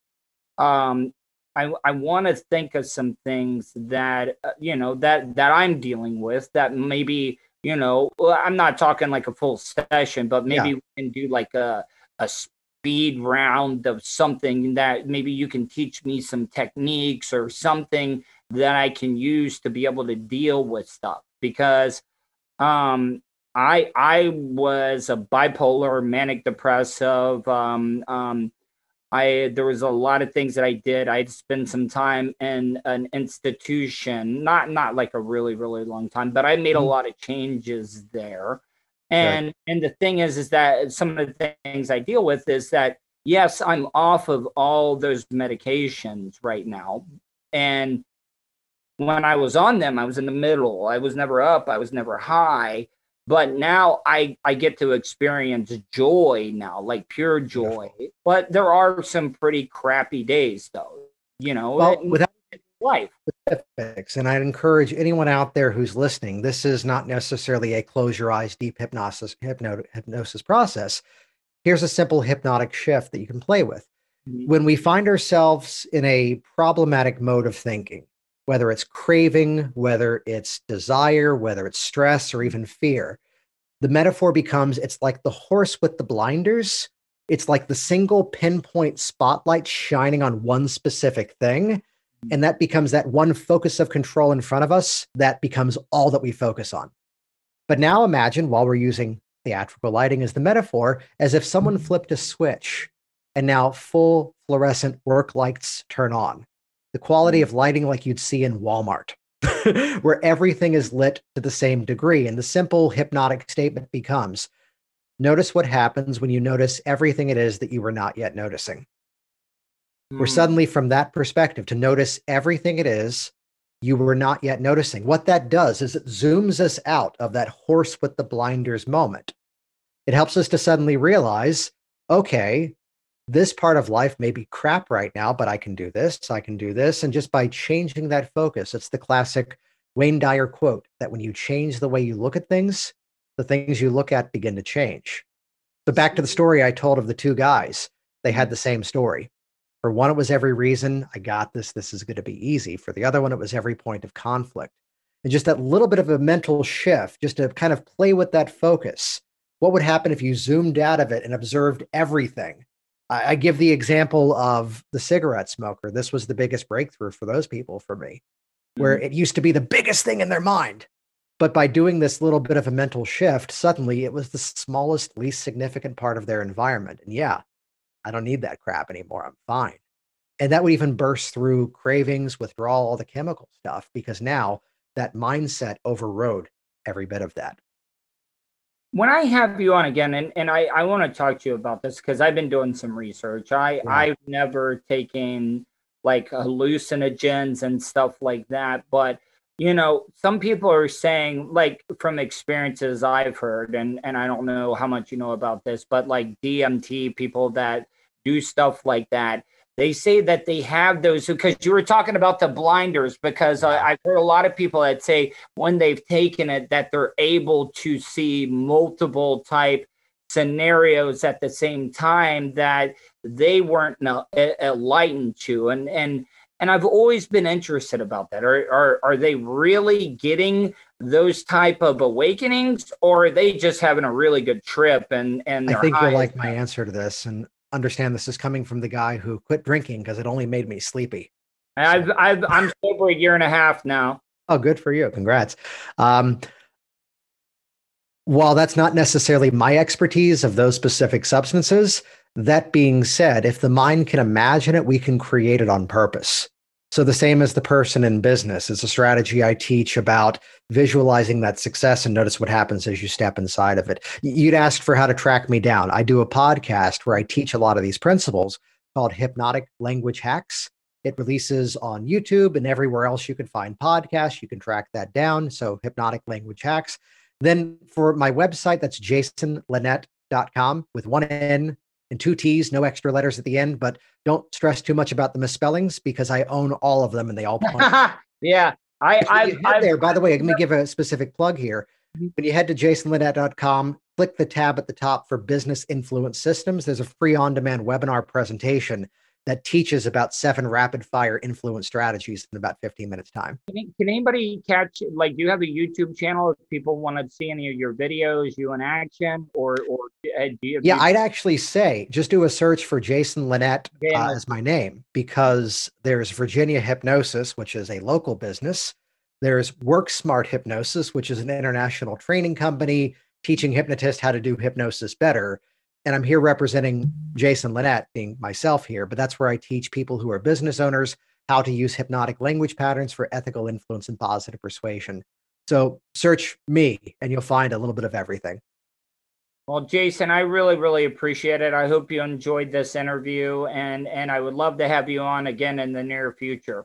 um i i want to think of some things that uh, you know that that i'm dealing with that maybe you know well, i'm not talking like a full session but maybe
Yeah.
we can do like a a speed round of something that maybe you can teach me some techniques or something that i can use to be able to deal with stuff because um i i was a bipolar manic depressive um um i there was a lot of things that i did i'd spend some time in an institution not not like a really really long time but i made a
Mhm.
lot of changes there and and the thing is is that some of the things i deal with is that yes i'm off of all those medications right now and when I was on them, I was in the middle. I was never up. I was never high. But now I I get to experience joy now, like pure joy. But there are some pretty crappy days, though. You know,
Well, without
life.
specifics, and I'd encourage anyone out there who's listening, this is not necessarily a close your eyes, deep hypnosis, hypno, hypnosis process. Here's a simple hypnotic shift that you can play with.
Mhm.
When we find ourselves in a problematic mode of thinking, whether it's craving, whether it's desire, whether it's stress, or even fear, the metaphor becomes it's like the horse with the blinders. It's like the single pinpoint spotlight shining on one specific thing. Mm. And that becomes that one focus of control in front of us. That becomes all that we focus on. But now imagine while we're using theatrical lighting as the metaphor, as if someone mm-hmm. flipped a switch and now full fluorescent work lights turn on. The quality of lighting like you'd see in Walmart, (laughs) where everything is lit to the same degree. And the simple hypnotic statement becomes notice what happens when you notice everything it is that you were not yet noticing. We're
Mm.
suddenly from that perspective to notice everything it is you were not yet noticing. What that does is it zooms us out of that horse with the blinders moment. It helps us to suddenly realize okay, this part of life may be crap right now, but I can do this, I can do this. And just by changing that focus, it's the classic Wayne Dyer quote that when you change the way you look at things, the things you look at begin to change. So, back to the story I told of the two guys, they had the same story. For one, it was every reason I got this, this is going to be easy. For the other one, it was every point of conflict. And just that little bit of a mental shift, just to kind of play with that focus. What would happen if you zoomed out of it and observed everything? I, I give the example of the cigarette smoker. This was the biggest breakthrough for those people for me, where mm-hmm. it used to be the biggest thing in their mind. But by doing this little bit of a mental shift, suddenly it was the smallest, least significant part of their environment. And yeah, I don't need that crap anymore. I'm fine. And that would even burst through cravings, withdrawal, all the chemical stuff, because now that mindset overrode every bit of that.
When I have you on again, and, and I, I want to talk to you about this because I've been doing some research. I,
Yeah.
I've never taken like hallucinogens and stuff like that. But, you know, some people are saying, like from experiences I've heard, and, and I don't know how much you know about this, but like DMT, people that do stuff like that, they say that they have those because you were talking about the blinders because I, I've heard a lot of people that say when they've taken it that they're able to see multiple type scenarios at the same time that they weren't enlightened to and and and I've always been interested about that. Are, are are they really getting those type of awakenings, or are they just having a really good trip and and
I think you'll like my answer to this and understand this is coming from the guy who quit drinking because it only made me sleepy.
I've, I've I'm sober a year and a half now.
Oh, good for you. Congrats. Um, while that's not necessarily my expertise of those specific substances, that being said, if the mind can imagine it, we can create it on purpose. So, the same as the person in business, it's a strategy I teach about visualizing that success and notice what happens as you step inside of it. You'd ask for how to track me down. I do a podcast where I teach a lot of these principles called Hypnotic Language Hacks. It releases on YouTube and everywhere else you can find podcasts. You can track that down. So, Hypnotic Language Hacks. Then for my website, that's jasonlinett.com with one N and two T's, no extra letters at the end. But don't stress too much about the misspellings because I own all of them and they all point. (laughs)
yeah, I I've, I've
there, by the way, let me (laughs) give a specific plug here. Mm-hmm. When you head to jasonlinett.com, click the tab at the top for Business Influence Systems. There's a free on demand webinar presentation that teaches about seven rapid fire influence strategies in about 15 minutes time.
Can, can anybody catch like do you have a YouTube channel if people want to see any of your videos, you in action, or or uh, do you?
Yeah, I'd actually say just do a search for Jason Linett
Yeah.
uh, as my name because there's Virginia Hypnosis, which is a local business. There's Work Smart Hypnosis, which is an international training company teaching hypnotists how to do hypnosis better. And I'm here representing Jason Linett, being myself here, but that's where I teach people who are business owners how to use hypnotic language patterns for ethical influence and positive persuasion. So search me and you'll find a little bit of everything.
Well, Jason, I really, really appreciate it. I hope you enjoyed this interview, and and I would love to have you on again in the near future.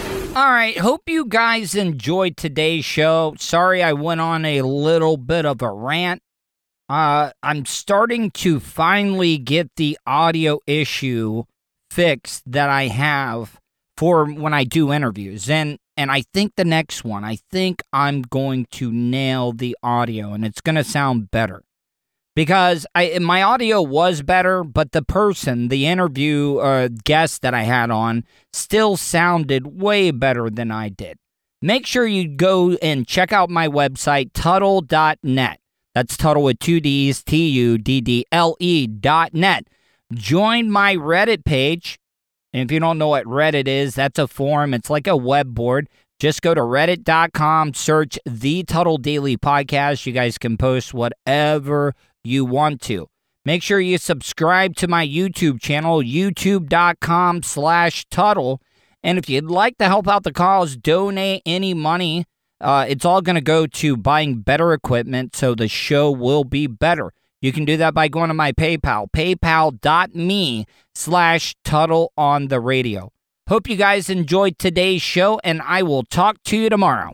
All right, hope you guys enjoyed today's show. Sorry I went on a little bit of a rant. Uh, I'm starting to finally get the audio issue fixed that I have for when I do interviews. And and I think the next one, I think I'm going to nail the audio and it's going to sound better. Because I my audio was better, but the person, the interview uh, guest that I had on, still sounded way better than I did. Make sure you go and check out my website, Tuddle.net. That's Tuddle with two D's, T U D D L E dot net. Join my Reddit page. And if you don't know what Reddit is, that's a forum. It's like a web board. Just go to reddit.com, search the Tuddle Daily Podcast. You guys can post whatever you want to. Make sure you subscribe to my YouTube channel, youtube.com slash Tuddle. And if you'd like to help out the cause, donate any money. Uh, it's all going to go to buying better equipment so the show will be better. You can do that by going to my PayPal, paypal.me slash Tuddle on the radio. Hope you guys enjoyed today's show, and I will talk to you tomorrow.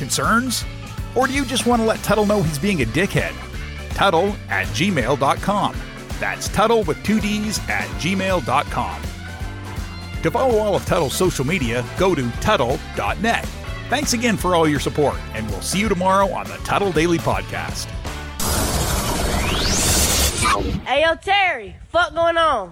Concerns? Or do you just want to let Tuddle know he's being a dickhead? Tuddle at gmail.com. That's Tuddle with two D's at gmail.com. To follow all of Tuddle's social media, go to Tuddle.net. Thanks again for all your support, and we'll see you tomorrow on the Tuddle Daily Podcast.
Hey, yo, Terry, fuck going on?